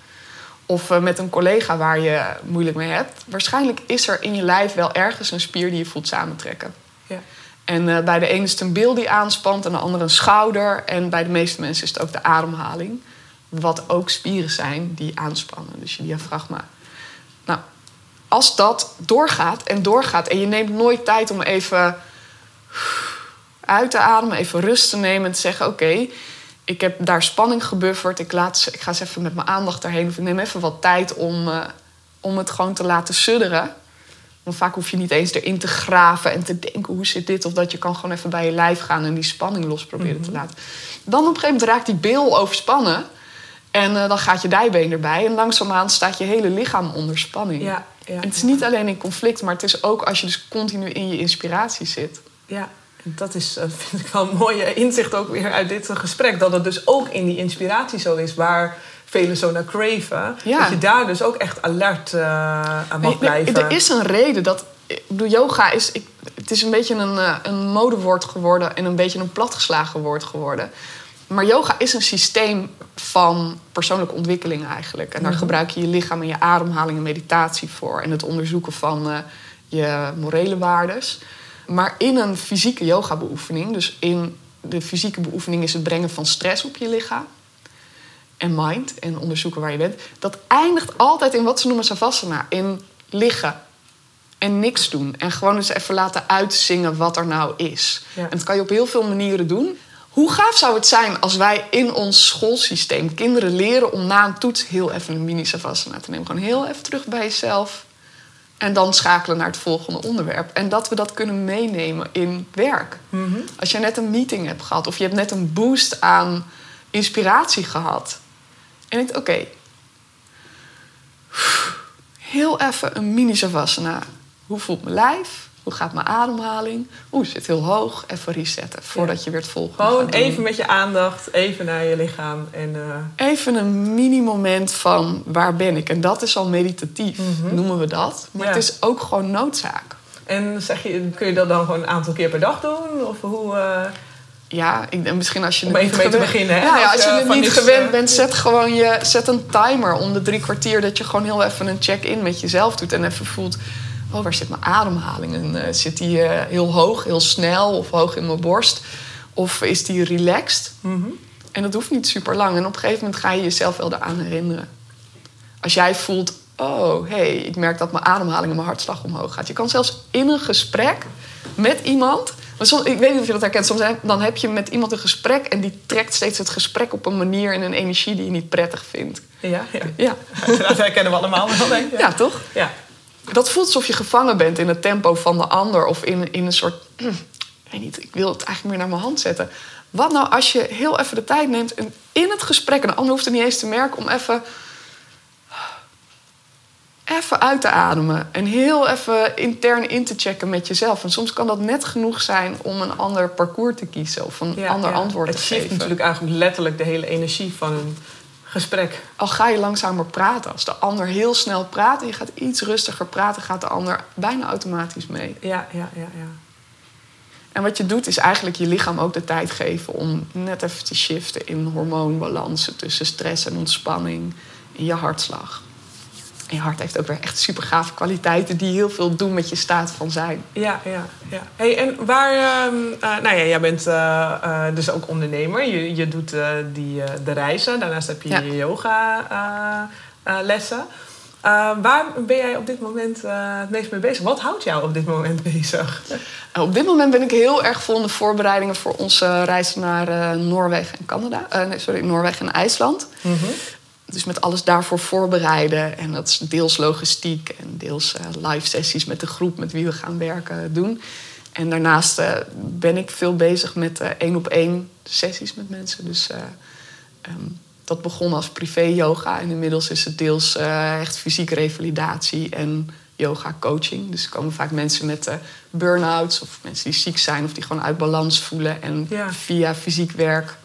of eh, met een collega waar je moeilijk mee hebt, waarschijnlijk is er in je lijf wel ergens een spier die je voelt samentrekken. En eh, bij de ene is het een bil die aanspant en de andere een schouder. En bij de meeste mensen is het ook de ademhaling. Wat ook spieren zijn die aanspannen, dus je diafragma. Nou, als dat doorgaat en doorgaat en je neemt nooit tijd om even uit te ademen, even rust te nemen en te zeggen: Oké, ik heb daar spanning gebufferd, ik, laat, ik ga eens even met mijn aandacht daarheen of ik neem even wat tijd om, eh, om het gewoon te laten sudderen. Want vaak hoef je niet eens erin te graven en te denken hoe zit dit. Of dat je kan gewoon even bij je lijf gaan en die spanning los proberen te laten. Dan op een gegeven moment raakt die bil overspannen. En eh, dan gaat je dijbeen erbij. En langzaamaan staat je hele lichaam onder spanning. Ja, ja. En het is niet alleen in conflict, maar het is ook als je dus continu in je inspiratie zit. Ja, en dat is, eh, vind ik wel een mooie inzicht ook weer uit dit gesprek. Dat het dus ook in die inspiratie zo is waar velen zo naar craven. Ja. Dat je daar dus ook echt alert eh, aan mag blijven. Er is een reden dat. Ik bedoel, yoga is. Ik, het is een beetje een, eh, een modewoord geworden en een beetje een platgeslagen woord geworden. Maar yoga is een systeem van persoonlijke ontwikkeling eigenlijk. En daar gebruik je je lichaam en je ademhaling en meditatie voor. En het onderzoeken van eh, je morele waardes. Maar in een fysieke yoga-beoefening, dus in de fysieke beoefening is het brengen van stress op je lichaam en mind en onderzoeken waar je bent, dat eindigt altijd in wat ze noemen savasana, in liggen en niks doen en gewoon eens even laten uitzingen wat er nou is. Ja. En dat kan je op heel veel manieren doen. Hoe gaaf zou het zijn als wij in ons schoolsysteem kinderen leren om na een toets heel even een mini savasana te nemen, gewoon heel even terug bij jezelf en dan schakelen naar het volgende onderwerp. En dat we dat kunnen meenemen in werk. Als je net een meeting hebt gehad of je hebt net een boost aan inspiratie gehad. En denkt, oké, heel even een mini savasana. Hoe voelt mijn lijf? Hoe gaat mijn ademhaling? Oeh, zit heel hoog. Even resetten voordat je weer het volgende Gewoon even met je aandacht, even naar je lichaam. En, eh, Even een mini-moment van waar ben ik? En dat is al meditatief, noemen we dat. Maar Ja. het is ook gewoon noodzaak. en zeg je, kun je dat dan gewoon een aantal keer per dag doen? Of hoe... eh, ja, ik, en misschien als je Om even mee te beginnen, hè? Ja, ja, Als je het van niet gewend eh, bent, zet gewoon je, zet een timer om de drie kwartier dat je gewoon heel even een check-in met jezelf doet en even voelt, oh, waar zit mijn ademhaling? En, eh, zit die eh, heel hoog, heel snel of hoog in mijn borst? Of is die relaxed? Mhm. En dat hoeft niet super lang. En op een gegeven moment ga je jezelf wel eraan herinneren. Als jij voelt, oh, hé, hey, ik merk dat mijn ademhaling en mijn hartslag omhoog gaat. Je kan zelfs in een gesprek met iemand... Maar soms, ik weet niet of je dat herkent. Soms heb, dan heb je met iemand een gesprek... en die trekt steeds het gesprek op een manier en een energie... die je niet prettig vindt. Ja, ja. Ja, dat herkennen we allemaal wel, denk ik. ja toch? Ja. Dat voelt alsof je gevangen bent in het tempo van de ander... of in, in een soort... Ik weet niet, ik wil het eigenlijk meer naar mijn hand zetten. Wat nou als je heel even de tijd neemt... en in het gesprek, en de ander hoeft het niet eens te merken... om even even uit te ademen en heel even intern in te checken met jezelf. En soms kan dat net genoeg zijn om een ander parcours te kiezen of een Ja, ander ja. antwoord Het te shift geven. natuurlijk eigenlijk letterlijk de hele energie van een gesprek. Al ga je langzamer praten, als de ander heel snel praat en je gaat iets rustiger praten, gaat de ander bijna automatisch mee. Ja, ja, ja, ja. En wat je doet is eigenlijk je lichaam ook de tijd geven om net even te shiften in hormoonbalansen tussen stress en ontspanning in je hartslag. En je hart heeft ook weer echt super gave kwaliteiten die heel veel doen met je staat van zijn. Ja, ja, ja. Hey, en waar... ehm, eh, nou ja, jij bent eh, eh, dus ook ondernemer. Je, je doet die, de reizen. Daarnaast heb je Ja. je yoga lessen. Waar ben jij op dit moment het meest mee bezig? Wat houdt jou op dit moment bezig? Op dit moment ben ik heel erg vol in de voorbereidingen voor onze reis naar Noorwegen en Canada. Nee, sorry, Noorwegen en IJsland. Dus met alles daarvoor voorbereiden. En dat is deels logistiek en deels eh, live sessies met de groep met wie we gaan werken doen. En daarnaast eh, ben ik veel bezig met eh, één op één sessies met mensen. Dus eh, ehm, dat begon als privé yoga. En inmiddels is het deels eh, echt fysieke revalidatie en yoga coaching. Dus er komen vaak mensen met eh burn-outs of mensen die ziek zijn of die gewoon uit balans voelen. En Ja. via fysiek werk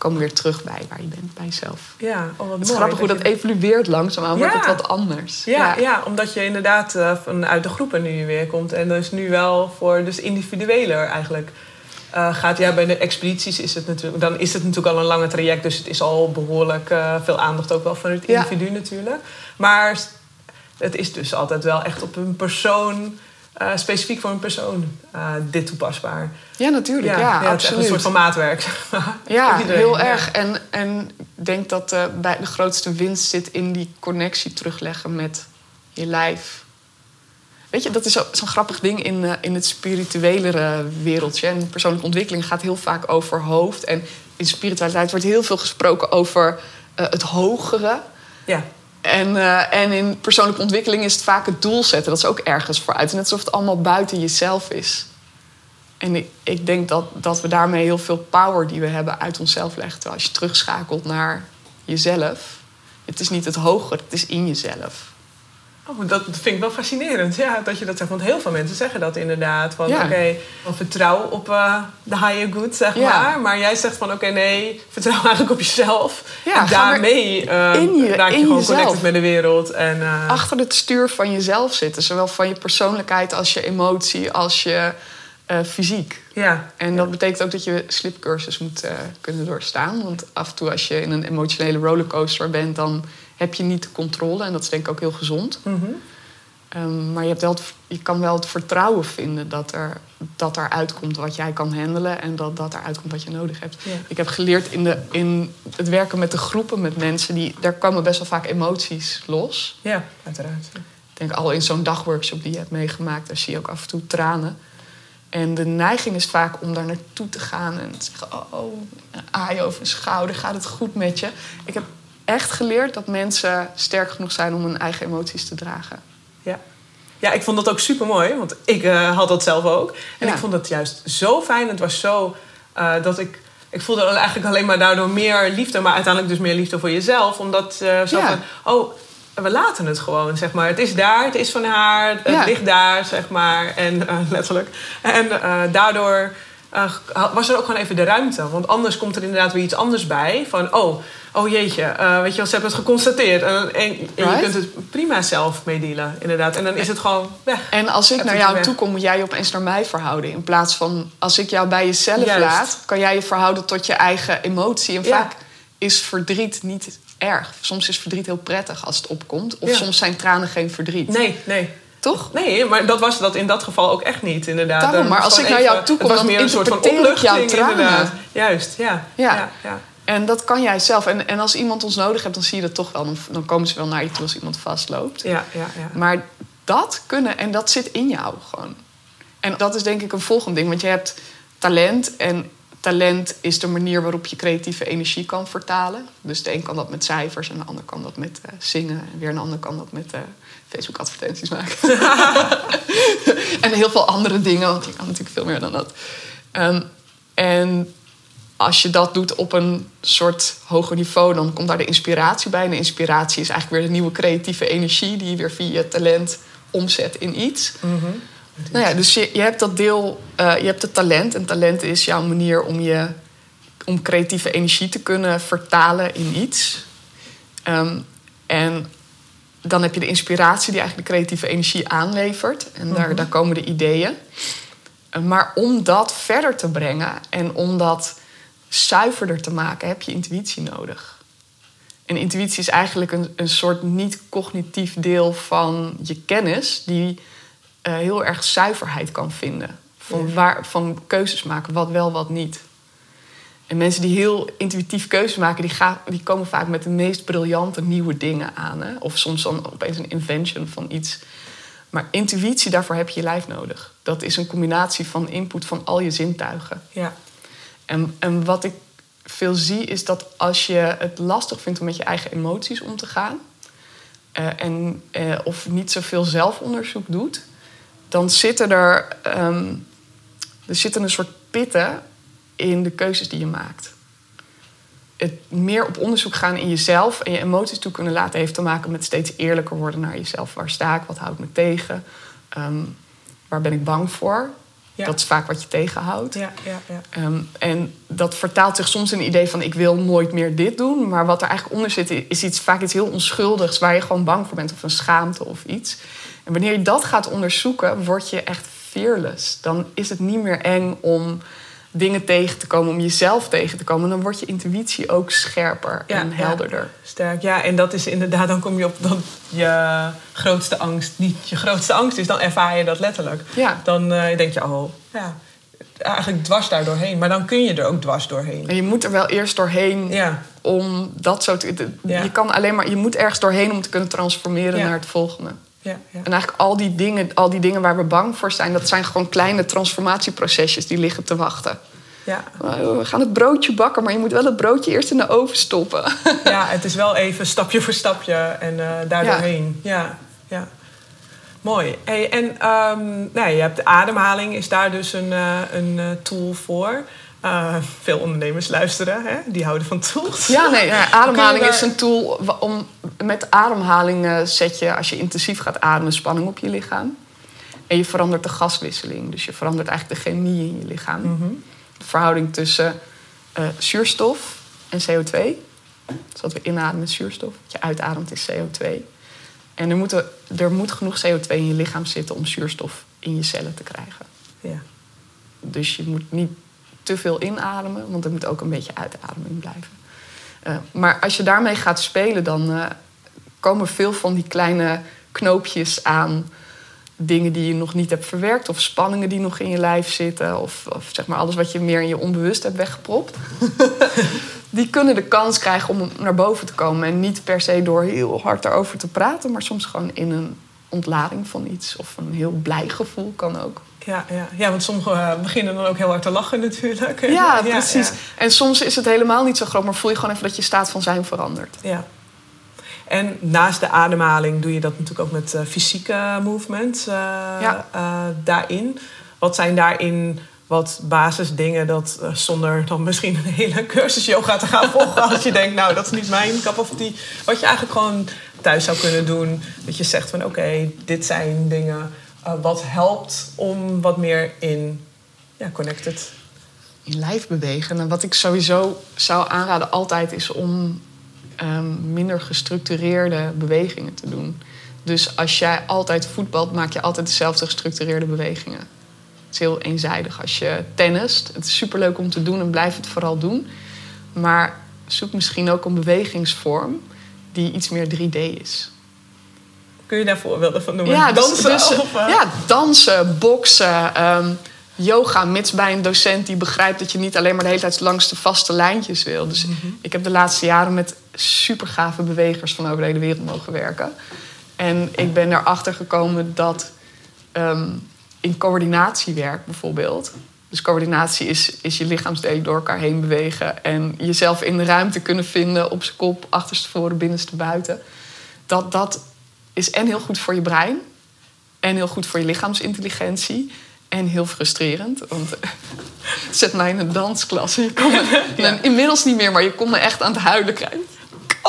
komen weer terug bij waar je bent, bij jezelf. Ja, oh, wat Het is mooi grappig hoe dat je- evolueert langzaamaan, wordt het wat anders. Ja, ja. omdat je inderdaad eh, vanuit de groepen nu weer komt. En dus nu wel voor dus individueler eigenlijk eh, gaat. Ja, bij de expedities is het natuurlijk... Dan is het natuurlijk al een lange traject. Dus het is al behoorlijk eh, veel aandacht ook wel van het individu natuurlijk. Maar het is dus altijd wel echt op een persoon... eh, specifiek voor een persoon eh, dit toepasbaar. Ja, natuurlijk. Ja, het is echt absoluut. een soort van maatwerk. Ja, heel Ja. erg. En, en ik denk dat eh, bij de grootste winst zit in die connectie terugleggen met je lijf. Weet je, dat is zo- zo'n grappig ding in, in het spirituelere wereldje. En persoonlijke ontwikkeling gaat heel vaak over hoofd. En in spiritualiteit wordt heel veel gesproken over het hogere. Ja, En, eh, en in persoonlijke ontwikkeling is het vaak het doel zetten. Dat is ook ergens vooruit. Net alsof het allemaal buiten jezelf is. En ik, ik denk dat, dat we daarmee heel veel power die we hebben uit onszelf leggen. Als je terugschakelt naar jezelf. Het is niet het hogere, het is in jezelf. Oh, dat vind ik wel fascinerend, ja, dat je dat zegt. Want heel veel mensen zeggen dat inderdaad. Van Ja. oké, vertrouw op eh, de higher good, zeg Ja. maar. Maar jij zegt van oké, nee, vertrouw eigenlijk op jezelf. Ja, en daarmee eh, in je- raak je in gewoon jezelf. connected met de wereld. En, eh, Achter het stuur van jezelf zitten. Zowel van je persoonlijkheid als je emotie als je eh, fysiek. ja, En dat betekent ook dat je slipcursus moet kunnen doorstaan. Want af en toe als je in een emotionele rollercoaster bent... dan heb je niet de controle. En dat is denk ik ook heel gezond. Mhm. Ehm, maar je, hebt wel het- je kan wel het vertrouwen vinden dat er, dat er uitkomt wat jij kan handelen... en dat, dat er uitkomt wat je nodig hebt. Ik heb geleerd in, de, in het werken met de groepen met mensen... Die, daar komen best wel vaak emoties los. ja, uiteraard. Ik denk al in zo'n dagworkshop die je hebt meegemaakt, daar zie je ook af en toe tranen. En de neiging is vaak om daar naartoe te gaan en te zeggen: Oh, oh een aai over een schouder, gaat het goed met je? Ik heb echt geleerd dat mensen sterk genoeg zijn om hun eigen emoties te dragen. Ja. ja, ik vond dat ook super mooi, want ik eh, had dat zelf ook. En Ja. ik vond het juist zo fijn. Het was zo eh, dat ik. Ik voelde eigenlijk alleen maar daardoor meer liefde, maar uiteindelijk dus meer liefde voor jezelf. Omdat eh zo Ja. van, oh, we laten het gewoon, zeg maar. Het is daar, het is van haar, het Ja. ligt daar, zeg maar. En letterlijk. En daardoor was er ook gewoon even de ruimte. Want anders komt er inderdaad weer iets anders bij. Van, oh, oh jeetje, eh, weet je wel, ze hebben het geconstateerd. En, en, je kunt het prima zelf meedelen, inderdaad. En dan is het gewoon weg. En als ik naar jou weg. toe kom, moet jij je opeens naar mij verhouden. In plaats van als ik jou bij jezelf Juist. laat, kan jij je verhouden tot je eigen emotie. En Ja. vaak is verdriet niet erg. Soms is verdriet heel prettig als het opkomt. Of Ja. soms zijn tranen geen verdriet. Nee, nee. Toch? Nee, maar dat was dat in dat geval ook echt niet, inderdaad. Daarom, maar als ik naar jou toe kom, dan meer een soort van opluchting, inderdaad. Juist, ja. Ja. ja, ja. En dat kan jij zelf. En, en als iemand ons nodig hebt, dan zie je dat toch wel. Dan, dan komen ze wel naar je toe als iemand vastloopt. Ja, ja, ja. Maar dat kunnen, en dat zit in jou gewoon. En dat is denk ik een volgend ding. Want je hebt talent. En talent is de manier waarop je creatieve energie kan vertalen. Dus de een kan dat met cijfers en de ander kan dat met eh, zingen. En weer een ander kan dat met eh, Facebook-advertenties maken. en heel veel andere dingen, want je kan natuurlijk veel meer dan dat. Ehm, en als je dat doet op een soort hoger niveau, dan komt daar de inspiratie bij. En de inspiratie is eigenlijk weer de nieuwe creatieve energie die je weer via je talent omzet in iets. Nou ja, dus je, je hebt dat deel, eh, je hebt het talent. En talent is jouw manier om je om creatieve energie te kunnen vertalen in iets. Ehm, en dan heb je de inspiratie die eigenlijk de creatieve energie aanlevert. En daar, daar komen de ideeën. Maar om dat verder te brengen en om dat zuiverder te maken, heb je intuïtie nodig. En intuïtie is eigenlijk een, een soort niet-cognitief deel van je kennis, die eh, heel erg zuiverheid kan vinden. Van, waar, van keuzes maken, wat wel, wat niet. En mensen die heel intuïtief keuzes maken, die, gaan, die komen vaak met de meest briljante nieuwe dingen aan. Hè? Of soms dan opeens een invention van iets. Maar intuïtie, daarvoor heb je je lijf nodig. Dat is een combinatie van input van al je zintuigen. ja. En, en wat ik veel zie is dat als je het lastig vindt om met je eigen emoties om te gaan, eh, en, eh, of niet zoveel zelfonderzoek doet, dan zitten er, ehm, er zitten een soort pitten in de keuzes die je maakt. Het meer op onderzoek gaan in jezelf en je emoties toe kunnen laten heeft te maken met steeds eerlijker worden naar jezelf. Waar sta ik? Wat houdt me tegen? Ehm, waar ben ik bang voor? Ja. Dat is vaak wat je tegenhoudt. Ja, ja, ja. Ehm, en dat vertaalt zich soms in een idee van ik wil nooit meer dit doen. Maar wat er eigenlijk onder zit is iets, vaak iets heel onschuldigs waar je gewoon bang voor bent of een schaamte of iets. En wanneer je dat gaat onderzoeken, word je echt fearless. Dan is het niet meer eng om dingen tegen te komen, om jezelf tegen te komen. Dan wordt je intuïtie ook scherper Ja, en ja. helderder. Sterk, ja. En dat is inderdaad, dan kom je op dat je grootste angst niet je grootste angst is. Dan ervaar je dat letterlijk. Ja. Dan eh, denk je, oh, ja, eigenlijk dwars daar doorheen. Maar dan kun je er ook dwars doorheen. En je moet er wel eerst doorheen Ja, om dat zo te. Je kan alleen maar, je moet ergens doorheen om te kunnen transformeren naar het volgende. Ja, ja. En eigenlijk al die, dingen, al die dingen waar we bang voor zijn, dat zijn gewoon kleine transformatieprocesjes die liggen te wachten. ja. Nou, We gaan het broodje bakken, maar je moet wel het broodje eerst in de oven stoppen. ja, het is wel even stapje voor stapje en eh daar Ja. doorheen. Ja, ja. Mooi. Hey, en nou, ja, je hebt de ademhaling, is daar dus een, eh, een eh, tool voor. Eh, veel ondernemers luisteren, hè? die houden van tools. Ja, nee, ademhaling is een tool om. Met ademhaling eh, zet je, als je intensief gaat ademen, spanning op je lichaam. En je verandert de gaswisseling. Dus je verandert eigenlijk de chemie in je lichaam. De verhouding tussen eh, zuurstof en CO2. Dus wat we inademen is zuurstof. Wat je uitademt is CO2. En er, moeten, er moet genoeg CO2 in je lichaam zitten om zuurstof in je cellen te krijgen. Ja. Dus je moet niet te veel inademen, want er moet ook een beetje uitademing blijven. Eh, maar als je daarmee gaat spelen, dan komen veel van die kleine knoopjes aan dingen die je nog niet hebt verwerkt, of spanningen die nog in je lijf zitten, of, of zeg maar alles wat je meer in je onbewust hebt weggepropt. die kunnen de kans krijgen om naar boven te komen. En niet per se door heel hard daarover te praten, maar soms gewoon in een ontlading van iets. Of een heel blij gevoel kan ook. Ja, ja. ja, want sommigen eh, beginnen dan ook heel hard te lachen natuurlijk. Ja, precies. Ja, En soms is het helemaal niet zo groot, maar voel je gewoon even dat je staat van zijn verandert. ja. En naast de ademhaling doe je dat natuurlijk ook met eh, fysieke movements eh, Ja. eh, daarin. Wat zijn daarin wat basisdingen dat zonder dan misschien een hele cursus yoga te gaan volgen als je denkt, nou dat is niet mijn of tea. Wat je eigenlijk gewoon thuis zou kunnen doen. Dat je zegt van oké, dit zijn dingen wat helpt om wat meer in ja, connected in lijf bewegen. En wat ik sowieso zou aanraden altijd is om ehm, minder gestructureerde bewegingen te doen. Dus als jij altijd voetbalt, maak je altijd dezelfde gestructureerde bewegingen. Het is heel eenzijdig. Als je tennist, het is superleuk om te doen en blijf het vooral doen. Maar zoek misschien ook een bewegingsvorm die iets meer 3D is. Kun je daar voorbeelden van noemen? Ja, dus- dansen? dus, of, eh? ja, dansen, boksen, ehm, yoga, mits bij een docent die begrijpt dat je niet alleen maar de hele tijd langs de vaste lijntjes wil. Dus Mhm. ik heb de laatste jaren met super gave bewegers van over de hele wereld mogen werken. En ik ben erachter gekomen dat ehm, in coördinatiewerk bijvoorbeeld. Dus coördinatie is, is je lichaamsdelen door elkaar heen bewegen. En jezelf in de ruimte kunnen vinden op z'n kop, achterstevoren, binnenste buiten. Dat, dat is en heel goed voor je brein. En heel goed voor je lichaamsintelligentie. En heel frustrerend. Want zet mij in een dansklas. En je kon me, inmiddels niet meer, maar je kon me echt aan het huilen krijgen.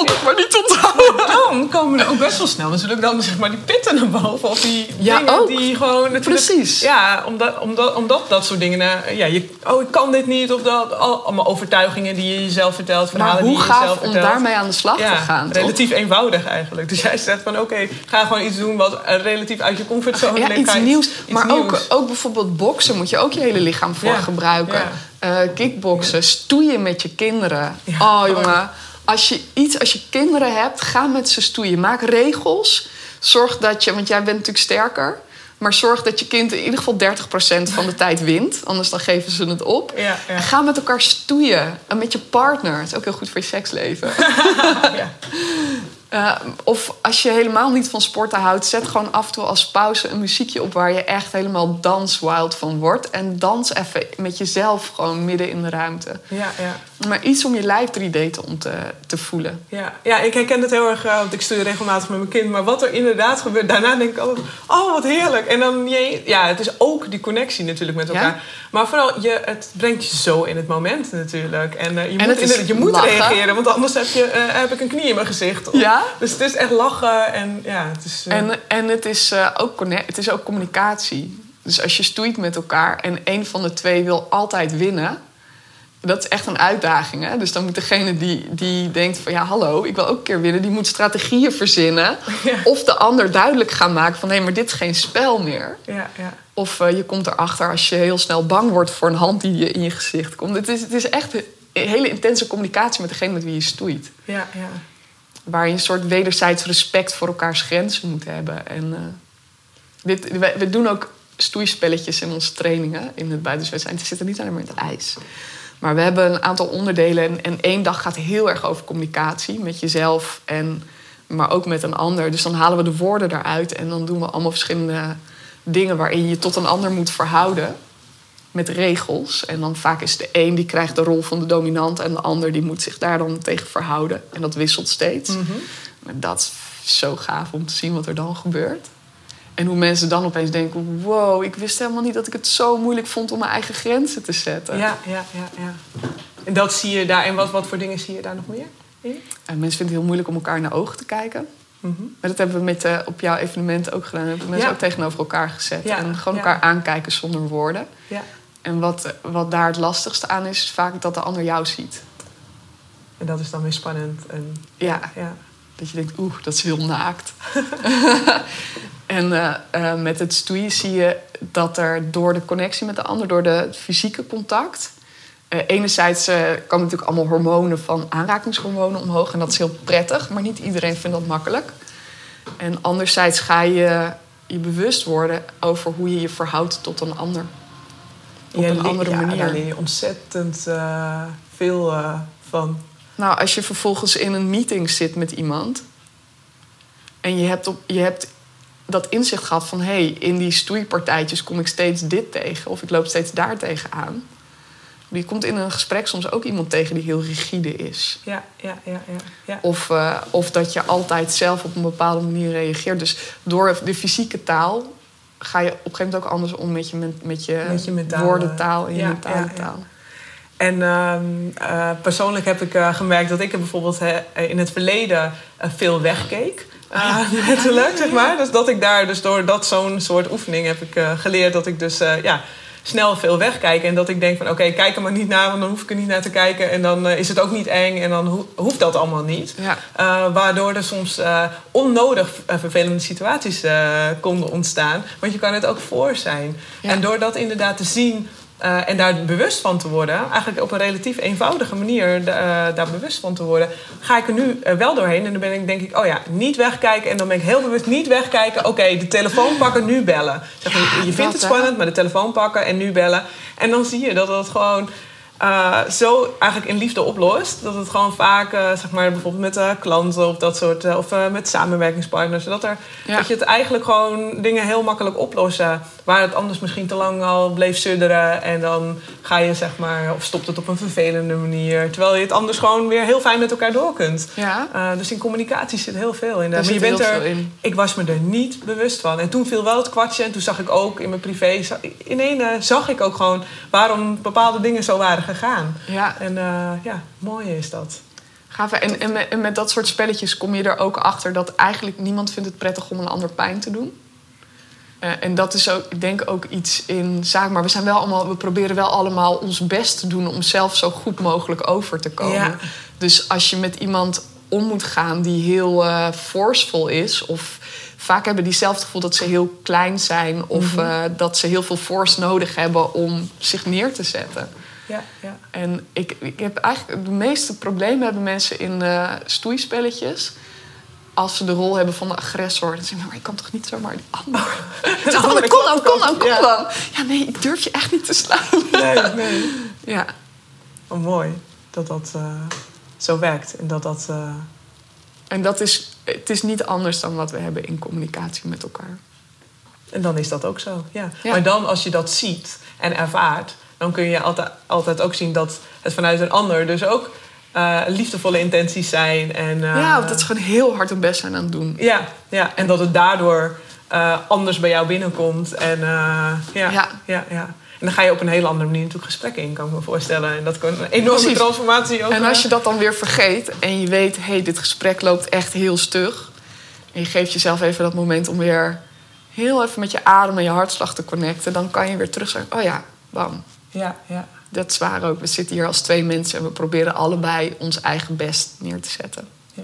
Kan het maar niet onthouden. Dan komen er ook best wel snel natuurlijk dan zeg maar die pitten naar boven. Of die Ja, dingen ook. die gewoon. Precies. Ja, omdat, omdat, omdat dat soort dingen... eh, Ja, je, oh, ik kan dit niet. Of dat, al- allemaal overtuigingen die je jezelf vertelt. Verhalen die hoe je jezelf gaaf om vertelt. daarmee aan de slag ja, te gaan, toch? relatief eenvoudig eigenlijk. Dus jij zegt van oké, ga gewoon iets doen wat eh, relatief uit je comfortzone Ja, ligt. iets Ga nieuws. iets maar Ook, nieuws. ook bijvoorbeeld boksen moet je ook je hele lichaam voor Ja, gebruiken. ja. Eh, kickboksen, stoeien met je kinderen. Ja. Oh jongen, als je, iets, als je kinderen hebt, ga met ze stoeien. Maak regels. Zorg dat je, want jij bent natuurlijk sterker... maar zorg dat je kind in ieder geval 30% van de tijd wint. Anders dan geven ze het op. Ja, ja. Ga met elkaar stoeien. En met je partner. Het is ook heel goed voor je seksleven. Ja. Uh, of als je helemaal niet van sporten houdt, zet gewoon af en toe als pauze een muziekje op waar je echt helemaal danswild van wordt. En dans even met jezelf gewoon midden in de ruimte. Ja, ja. Maar iets om je lijf 3D te, om te, te voelen. Ja, ja, ik herken het heel erg, eh, want ik stuur regelmatig met mijn kind. Maar wat er inderdaad gebeurt, daarna denk ik, oh, oh wat heerlijk. En dan, je, ja, het is ook die connectie natuurlijk met elkaar. Ja. Maar vooral, je, het brengt je zo in het moment natuurlijk. En, eh, je, moet, je moet lachen. reageren, want anders heb, je, eh, heb ik een knie in mijn gezicht. Ja? Dus het is echt lachen en ja, het is... eh, En, en het, is, eh, ook het is ook communicatie. Dus als je stoeit met elkaar en een van de twee wil altijd winnen... Dat is echt een uitdaging. Hè? Dus dan moet degene die, die denkt van ja, hallo, ik wil ook een keer winnen, die moet strategieën verzinnen. Ja. Of de ander duidelijk gaan maken van hé, maar dit is geen spel meer. ja, ja. Of eh, je komt erachter als je heel snel bang wordt voor een hand die je in je gezicht komt. Het is, het is echt een hele intense communicatie met degene met wie je stoeit. Ja, ja. Waar je een soort wederzijds respect voor elkaars grenzen moet hebben. En, eh, dit, we, doen ook stoeispelletjes in onze trainingen in het buitenswedstrijd. Het zit er niet alleen maar in het ijs. Maar we hebben een aantal onderdelen. En, en één dag gaat heel erg over communicatie met jezelf. En, maar ook met een ander. Dus dan halen we de woorden eruit. En dan doen we allemaal verschillende dingen waarin je tot een ander moet verhouden. Met regels. En dan vaak is de een die krijgt de rol van de dominant. En de ander die moet zich daar dan tegen verhouden. En dat wisselt steeds. Maar dat is zo gaaf om te zien wat er dan gebeurt. En hoe mensen dan opeens denken: wow, ik wist helemaal niet dat ik het zo moeilijk vond om mijn eigen grenzen te zetten. Ja, ja, ja, ja. En dat zie je daar. En wat, wat voor dingen zie je daar nog meer? in? En mensen vinden het heel moeilijk om elkaar in de ogen te kijken. Mhm. Maar dat hebben we met, eh, op jouw evenement ook gedaan. We hebben mensen Ja. ook tegenover elkaar gezet. Ja, En gewoon elkaar aankijken zonder woorden. Ja. En wat, wat daar het lastigste aan is, is vaak dat de ander jou ziet. En dat is dan weer spannend. En, Ja, ja. dat je denkt, oeh, dat is heel naakt. en eh, eh, met het stoeien zie je dat er door de connectie met de ander, door de fysieke contact... eh, enerzijds komen natuurlijk allemaal hormonen van aanrakingshormonen omhoog. En dat is heel prettig, maar niet iedereen vindt dat makkelijk. En anderzijds ga je je bewust worden over hoe je je verhoudt tot een ander. Op een andere ja, manier. Daar leer je ontzettend eh, veel eh, van. Nou, als je vervolgens in een meeting zit met iemand en je hebt, op, je hebt dat inzicht gehad van hé, hey, in die stoeipartijtjes kom ik steeds dit tegen of ik loop steeds daar tegenaan. Je komt in een gesprek soms ook iemand tegen die heel rigide is. Ja, ja, ja, ja. ja. Of, eh, of dat je altijd zelf op een bepaalde manier reageert. Dus door de fysieke taal ga je op een gegeven moment ook anders om met je, met, met je, Met je mentale- woordentaal en je ja, mentale ja, taal. En ehm, eh, persoonlijk heb ik eh, gemerkt dat ik er bijvoorbeeld in het verleden eh, veel wegkeek. Uh, letterlijk, zeg maar. Dus dat ik daar, dus door dat zo'n soort oefening heb ik geleerd dat ik dus, ja, snel veel wegkijken. En dat ik denk van oké, kijk er maar niet naar, want dan hoef ik er niet naar te kijken. En dan eh, is het ook niet eng en dan ho- hoeft dat allemaal niet. Ja. Eh, waardoor er soms eh, onnodig vervelende situaties konden ontstaan. Want je kan het ook voor zijn. Ja. En door dat inderdaad te zien eh, en daar bewust van te worden, eigenlijk op een relatief eenvoudige manier eh, daar bewust van te worden, ga ik er nu eh, wel doorheen. En dan ben ik denk ik, oh ja, niet wegkijken. En dan ben ik heel bewust niet wegkijken. Oké, de telefoon pakken, nu bellen. Zeg je- vindt dat, het hè? spannend, maar de telefoon pakken en nu bellen. En dan zie je dat het gewoon eh, zo eigenlijk in liefde oplost. Dat het gewoon vaak, eh, zeg maar, bijvoorbeeld met eh, klanten of dat soort, of met samenwerkingspartners, dat, er, Ja. dat je het eigenlijk gewoon dingen heel makkelijk oplossen. Waar het anders misschien te lang al bleef sudderen. En dan ga je, zeg maar, of stopt het op een vervelende manier. Terwijl je het anders gewoon weer heel fijn met elkaar door kunt. Ja. Dus in communicatie zit heel veel in. Daar Maar je bent er, in. ik was me er niet bewust van. En toen viel wel het kwartje. En toen zag ik ook in mijn privé... Ineens eh, zag ik ook gewoon waarom bepaalde dingen zo waren gegaan. Ja, En eh, ja, mooi is dat. gaaf. En, en, met, en met dat soort spelletjes kom je er ook achter dat eigenlijk niemand vindt het prettig om een ander pijn te doen. Eh, en dat is ook, ik denk ook iets in zaak. Maar we, zijn wel allemaal, we proberen wel allemaal ons best te doen om zelf zo goed mogelijk over te komen. Ja. Dus als je met iemand om moet gaan die heel eh forceful is, of vaak hebben die zelf het gevoel dat ze heel klein zijn, of eh, dat ze heel veel force nodig hebben om zich neer te zetten. Ja, ja. En ik, ik heb eigenlijk de meeste problemen hebben mensen in eh stoeispelletjes. Als ze de rol hebben van de agressor. Dan zeggen ze, maar je kan toch niet zomaar die ander... De ander, kom dan, kom dan, kom Ja. dan. Ja, nee, ik durf je echt niet te slaan. Nee, nee. Ja, Oh, mooi dat dat eh, zo werkt. En dat dat... eh, en dat is, het is niet anders dan wat we hebben in communicatie met elkaar. En dan is dat ook zo, ja. Ja. Maar dan als je dat ziet en ervaart... dan kun je altijd, altijd ook zien dat het vanuit een ander... dus ook eh, liefdevolle intenties zijn. En, eh, ja, dat ze gewoon heel hard hun best zijn aan het doen. ja, ja, en dat het daardoor eh, anders bij jou binnenkomt. En, ja, ja. Ja. Ja, En dan ga je op een hele andere manier natuurlijk gesprekken in, kan ik me voorstellen. En dat kan een enorme Precies. transformatie ook En als je dat dan weer vergeet en je weet, hé, hey, dit gesprek loopt echt heel stug. En je geeft jezelf even dat moment om weer heel even met je adem en je hartslag te connecten. Dan kan je weer terug zeggen, oh ja, bam. Ja, ja. Dat is waar ook. We zitten hier als twee mensen en we proberen allebei ons eigen best neer te zetten. Ja.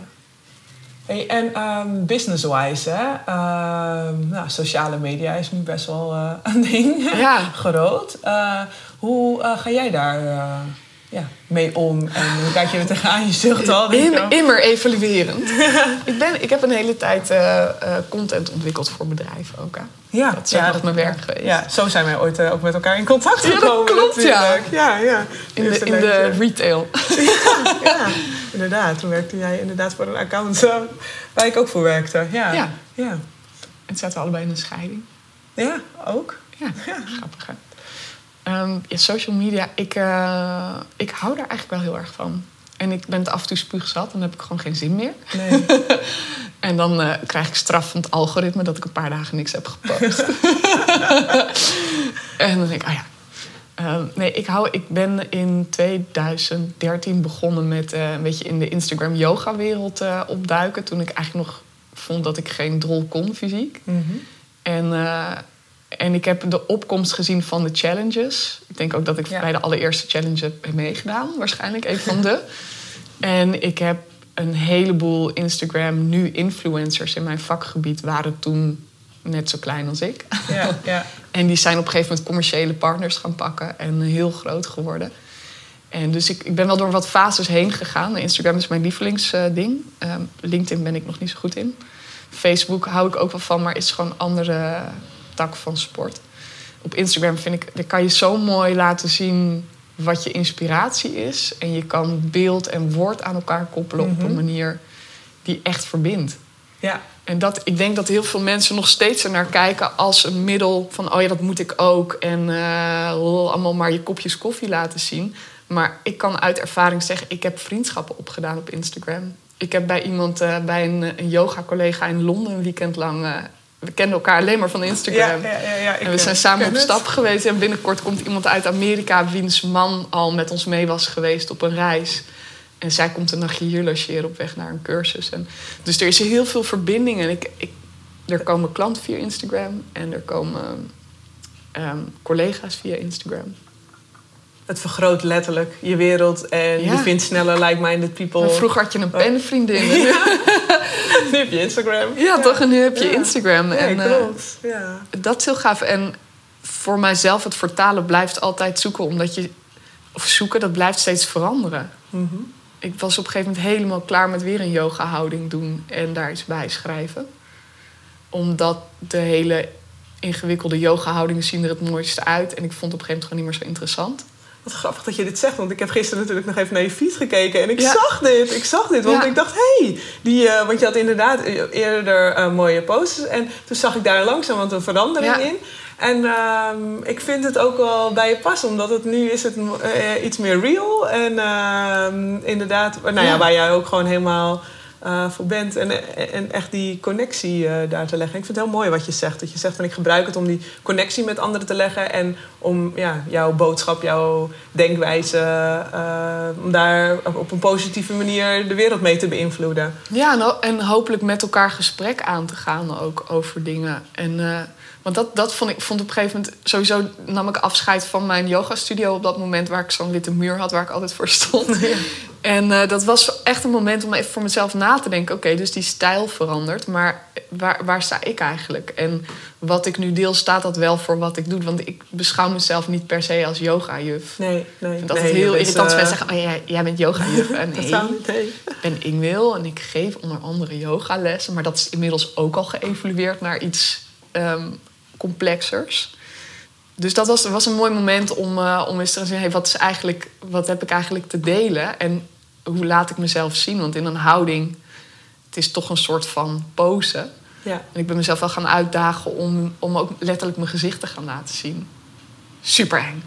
Hey, en ehm, business-wise, hè? ehm, nou, sociale media is nu best wel eh, een ding. Ja. Groot. Eh, hoe eh, ga jij daar ja, mee om? En hoe kijk je er tegenaan? Je zucht al. denk In, immer evaluerend. ik, ben, ik heb een hele tijd eh, eh, content ontwikkeld voor bedrijven ook. Hè. ja, Dat is ook nog mijn werk geweest. Ja, zo zijn wij ooit eh, ook met elkaar in contact Ja, dat gekomen. klopt, ja. natuurlijk. ja. ja. In de, in de retail. Ja, inderdaad. Toen werkte jij inderdaad voor een account waar ik ook voor werkte. Ja, Ja. ja. En zaten we allebei in een scheiding. Ja, ook. Ja, grappig hè. Ehm, ja, social media, ik, eh, ik hou daar eigenlijk wel heel erg van. En ik ben het af en toe spuugzat en dan heb ik gewoon geen zin meer. Nee. En dan eh, krijg ik straf van het algoritme dat ik een paar dagen niks heb gepost. en dan denk ik, ah ja. Ehm, nee, ik, hou, ik ben in 2013 begonnen met eh, een beetje in de Instagram yoga wereld eh, opduiken. Toen ik eigenlijk nog vond dat ik geen drol kon fysiek. Mhm. En, en ik heb de opkomst gezien van de challenges. Ik denk ook dat ik Ja. bij de allereerste challenge heb meegedaan. Waarschijnlijk een van de. En ik heb een heleboel Instagram nu influencers in mijn vakgebied waren toen net zo klein als ik. Ja, ja. En die zijn op een gegeven moment commerciële partners gaan pakken en heel groot geworden. En dus ik, ik ben wel door wat fases heen gegaan. Instagram is mijn lievelingsding. Ehm, LinkedIn ben ik nog niet zo goed in. Facebook hou ik ook wel van, maar is gewoon andere tak van sport. Op Instagram vind ik, daar kan je zo mooi laten zien wat je inspiratie is. En je kan beeld en woord aan elkaar koppelen op een manier die echt verbindt. ja. En dat, ik denk dat heel veel mensen nog steeds er naar kijken als een middel van, oh ja, dat moet ik ook. En eh, allemaal maar je kopjes koffie laten zien. Maar ik kan uit ervaring zeggen, ik heb vriendschappen opgedaan op Instagram. Ik heb bij iemand, eh, bij een, een yoga-collega in Londen een weekend lang. eh, we kenden elkaar alleen maar van Instagram. Ja, ja, ja, En we zijn eh, samen op het. stap geweest. En binnenkort komt iemand uit Amerika... wiens man al met ons mee was geweest op een reis. En zij komt een nachtje hier logeren op weg naar een cursus. En, dus er is heel veel verbinding. En ik, ik, er komen klanten via Instagram. En er komen ehm, collega's via Instagram. Het vergroot letterlijk je wereld en Ja. je vindt sneller like-minded people. Maar vroeger had je een pennenvriendin. Ja, Nu heb je Instagram. toch? En nu heb je Ja. Instagram. En, eh, klopt. ja. dat is heel gaaf. En voor mijzelf, het vertalen blijft altijd zoeken. Omdat je... Of zoeken, dat blijft steeds veranderen. Mhm. Ik was op een gegeven moment helemaal klaar met weer een yoga-houding doen en daar iets bij schrijven. Omdat de hele ingewikkelde yoga-houdingen zien er het mooiste uit. En ik vond op een gegeven moment gewoon niet meer zo interessant. Wat grappig dat je dit zegt, want ik heb gisteren natuurlijk nog even naar je feed gekeken en ik Ja. zag dit. Ik zag dit, want Ja. ik dacht, hé, hey, die, eh, want je had inderdaad eerder eh, mooie posters en toen zag ik daar langzaam wat een verandering Ja. in. En ehm, ik vind het ook wel bij je passen, omdat het nu is het eh, iets meer real en ehm, inderdaad, nou Ja. waar jij ook gewoon helemaal eh, voor bent en, en echt die connectie eh, daar te leggen. Ik vind het heel mooi wat je zegt. Dat je zegt van ik gebruik het om die connectie met anderen te leggen en om ja, jouw boodschap, jouw denkwijze, eh, om daar op- een positieve manier de wereld mee te beïnvloeden. Ja, en, ho- en hopelijk met elkaar gesprek aan te gaan ook over dingen. En, want dat, dat vond ik vond op een gegeven moment... Sowieso nam ik afscheid van mijn yogastudio op dat moment... waar ik zo'n witte muur had waar ik altijd voor stond. En eh, dat was echt een moment om even voor mezelf na te denken... oké, dus die stijl verandert, maar waar, waar sta ik eigenlijk? En wat ik nu deel, staat dat wel voor wat ik doe? Want ik beschouw mezelf niet per se als yoga-juf. Nee, nee. Dat nee, heel irritant eh, mensen zeggen... oh, jij, jij bent yoga-juf. En nee, zou niet, nee. ik ben Ingwil en ik geef onder andere yogalessen. Maar dat is inmiddels ook al geëvolueerd naar iets ehm, complexers. Dus dat was, was een mooi moment om, eh, om eens te gaan zien... Hey, wat, is eigenlijk, wat heb ik eigenlijk te delen? En hoe laat ik mezelf zien? Want in een houding... het is toch een soort van pose. Ja. En ik ben mezelf wel gaan uitdagen om, om ook letterlijk mijn gezicht te gaan laten zien. Super eng.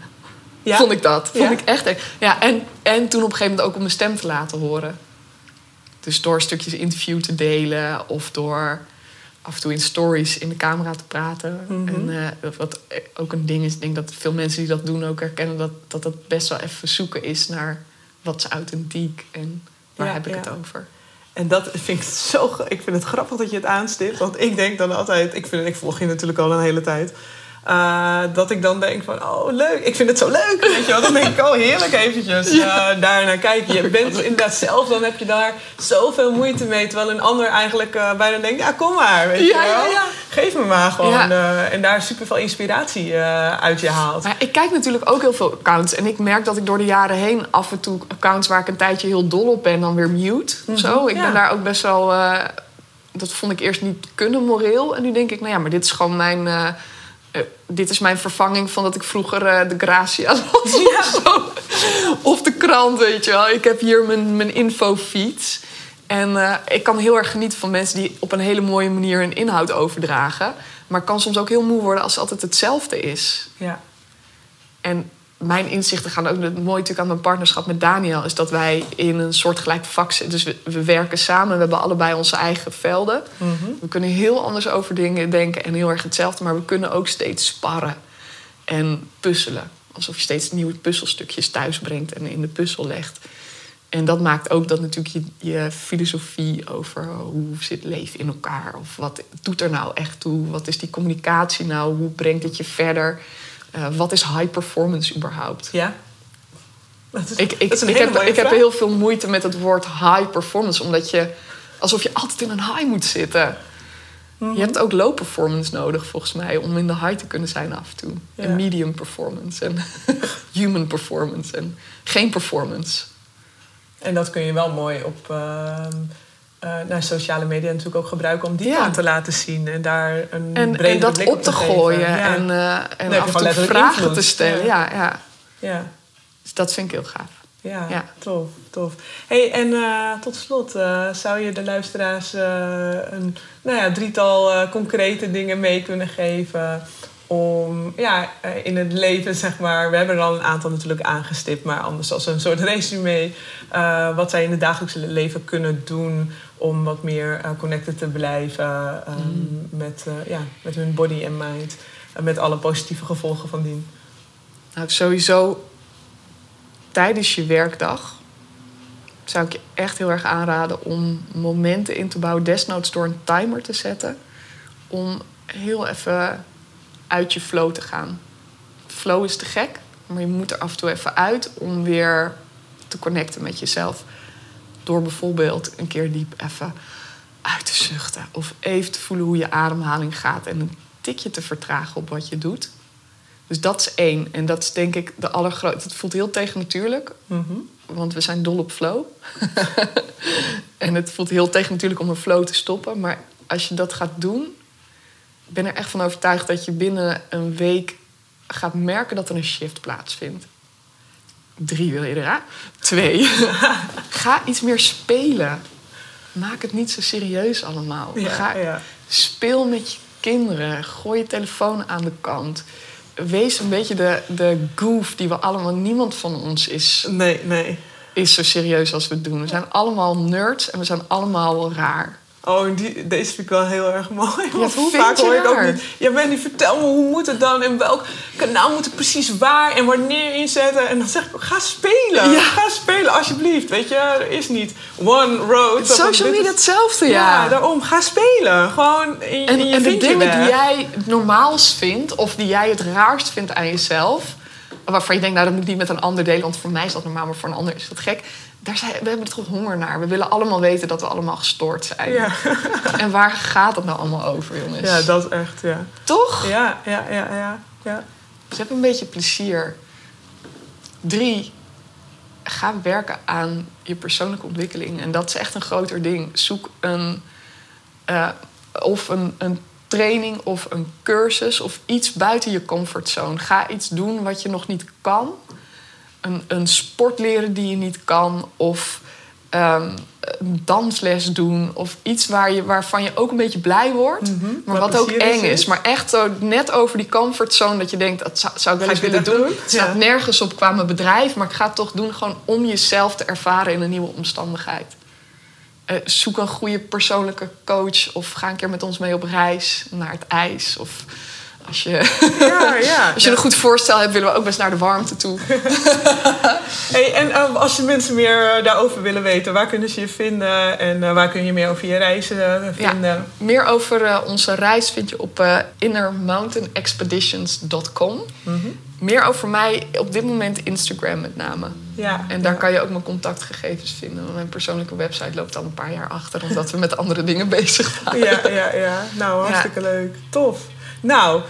Ja? Vond ik dat. Vond Ja? ik echt eng. Ja, en, en toen op een gegeven moment ook om mijn stem te laten horen. Dus door stukjes interview te delen of door af en toe in stories in de camera te praten. Mhm. En eh, wat ook een ding is, ik denk dat veel mensen die dat doen ook herkennen dat dat, het best wel even zoeken is naar wat is authentiek en waar Ja, heb ik ja. het over. En dat vind ik zo. Ik vind het grappig dat je het aanstipt. Want ik denk dan altijd. Ik, vind, ik volg je natuurlijk al een hele tijd. Eh, dat ik dan denk van, oh leuk, ik vind het zo leuk. Weet je wel? Dan denk ik, oh heerlijk eventjes eh, daar naar kijken. Je bent inderdaad zelf, dan heb je daar zoveel moeite mee. Terwijl een ander eigenlijk eh, bijna denkt, ja kom maar, weet Ja, je wel. ja. Geef me maar gewoon. En daar super veel inspiratie uit je haalt. Maar ik kijk natuurlijk ook heel veel accounts. En ik merk dat ik door de jaren heen af en toe accounts waar ik een tijdje heel dol op ben, dan weer mute. zo. Ik ja. ben daar ook best wel. dat vond ik eerst niet kunnen moreel. En nu denk ik, nou ja, maar dit is gewoon mijn. Eh, dit is mijn vervanging van dat ik vroeger eh, de Gracia las. Of, zo. of de krant, weet je wel. Ik heb hier mijn, mijn infofeeds. En eh, ik kan heel erg genieten van mensen die op een hele mooie manier hun inhoud overdragen. Maar kan soms ook heel moe worden als het altijd hetzelfde is. Ja. En mijn inzichten gaan ook... Het mooie natuurlijk aan mijn partnerschap met Daniel... is dat wij in een soortgelijk vak zitten. Dus we, we werken samen. We hebben allebei onze eigen velden. We kunnen heel anders over dingen denken en heel erg hetzelfde. Maar we kunnen ook steeds sparren en puzzelen. Alsof je steeds nieuwe puzzelstukjes thuis brengt en in de puzzel legt. En dat maakt ook dat natuurlijk je, je filosofie over hoe zit leven in elkaar... of wat doet er nou echt toe, wat is die communicatie nou... hoe brengt het je verder... Eh, wat is high performance überhaupt? Ja. Dat is, Ik, ik, dat is een ik, hele heb, mooie ik heb heel veel moeite met het woord high performance, omdat je alsof je altijd in een high moet zitten. Mhm. Je hebt ook low performance nodig, volgens mij, om in de high te kunnen zijn af en toe. Ja. En medium performance en human performance en geen performance. En dat kun je wel mooi op ehm, eh, naar sociale media natuurlijk ook gebruiken om die Ja. kant te laten zien en daar een En, en dat blik op te gooien Ja. en, eh, en je af en toe vragen invloed. te stellen. Ja. Ja. Ja, ja, Dus dat vind ik heel gaaf. ja, tof, tof. Hey, en eh, tot slot, zou je de luisteraars een nou ja, drietal concrete dingen mee kunnen geven om ja, in het leven, zeg maar, we hebben er al een aantal natuurlijk aangestipt, maar anders als een soort resume, wat zij in het dagelijkse leven kunnen doen om wat meer eh, connected te blijven ehm, met, eh, ja, met hun body en mind. En met alle positieve gevolgen van dien. Nou, sowieso tijdens je werkdag zou ik je echt heel erg aanraden om momenten in te bouwen, desnoods door een timer te zetten, om heel even uit je flow te gaan. flow is te gek. Maar je moet er af en toe even uit om weer te connecten met jezelf. Door bijvoorbeeld een keer diep even uit te zuchten. Of even te voelen hoe je ademhaling gaat. En een tikje te vertragen op wat je doet. Dus dat is één. En dat is denk ik de allergrootste. Het voelt heel tegennatuurlijk. Want we zijn dol op flow. en het voelt heel tegennatuurlijk om een flow te stoppen. Maar als je dat gaat doen... ik ben er echt van overtuigd dat je binnen een week gaat merken dat er een shift plaatsvindt. Drie wil je eraan. Twee. Ga iets meer spelen. Maak het niet zo serieus allemaal. Ja, Ga, ja. Speel met je kinderen. Gooi je telefoon aan de kant. Wees een beetje de, de goof die we allemaal... Niemand van ons is, Nee, nee. is zo serieus als we het doen. We zijn allemaal nerds en we zijn allemaal raar. Oh, die, deze vind ik wel heel erg mooi. Want hoe vaak hoor ik ook niet... Ja, Wendy, vertel me, hoe moet het dan? En welk kanaal moet ik precies waar en wanneer inzetten? En dan zeg ik ook, ga spelen. Ja. Ga spelen, alsjeblieft. Weet je, er is niet one road. Social media hetzelfde, Ja, ja. daarom, ga spelen. Gewoon in, En, in je en de dingen weg. die jij het normaalst vindt... of die jij het raarst vindt aan jezelf... waarvan je denkt, nou, dat moet ik niet met een ander delen... want voor mij is dat normaal, maar voor een ander is dat gek... Daar zijn, we hebben er toch honger naar. We willen allemaal weten dat we allemaal gestoord zijn. Ja. En waar gaat het nou allemaal over, jongens? ja, dat echt, ja. Toch? Ja, ja, ja, ja. ja. Dus heb een beetje plezier. Drie, ga werken aan je persoonlijke ontwikkeling. En dat is echt een groter ding. Zoek een, eh, of een, een training of een cursus of iets buiten je comfortzone. Ga iets doen wat je nog niet kan. Een, een sport leren die je niet kan. Of ehm, een dansles doen. Of iets waar je, waarvan je ook een beetje blij wordt. Maar Waar wat ook eng is. Maar echt zo net over die comfortzone dat je denkt... dat zou, zou ik wel eens willen doen. Het staat Ja. nergens op qua mijn bedrijf. Maar ik ga het toch doen gewoon om jezelf te ervaren in een nieuwe omstandigheid. Eh, zoek een goede persoonlijke coach. Of ga een keer met ons mee op reis naar het ijs. Of als je, Ja, ja. als je een goed voorstel hebt, willen we ook best naar de warmte toe. Hey, en eh, als je mensen meer eh, daarover willen weten, waar kunnen ze je vinden? En eh, waar kun je meer over je reizen eh, vinden? Meer over onze reis vind je op innermountainexpeditions.com. Meer over mij op dit moment Instagram met name. Ja. En daar kan je ook mijn contactgegevens vinden. Want mijn persoonlijke website loopt al een paar jaar achter... omdat we met andere dingen bezig waren. Ja, ja, ja. Nou, hartstikke leuk. Tof. Nou,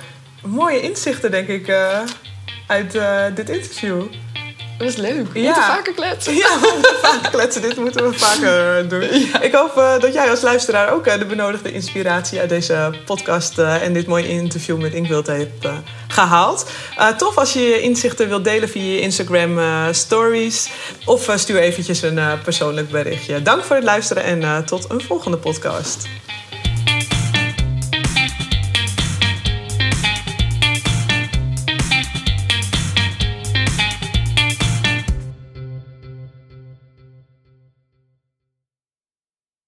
mooie inzichten denk ik eh, uit eh, dit interview. Dat is leuk. We Ja. moeten vaker kletsen. Ja, we moeten vaker kletsen. Dit moeten we vaker eh, doen. Ik hoop dat jij als luisteraar ook de benodigde inspiratie uit deze podcast en dit mooie interview met Inkwild hebt eh, gehaald. Eh, tof als je je inzichten wilt delen via je Instagram stories of stuur eventjes een persoonlijk berichtje. Dank voor het luisteren en tot een volgende podcast.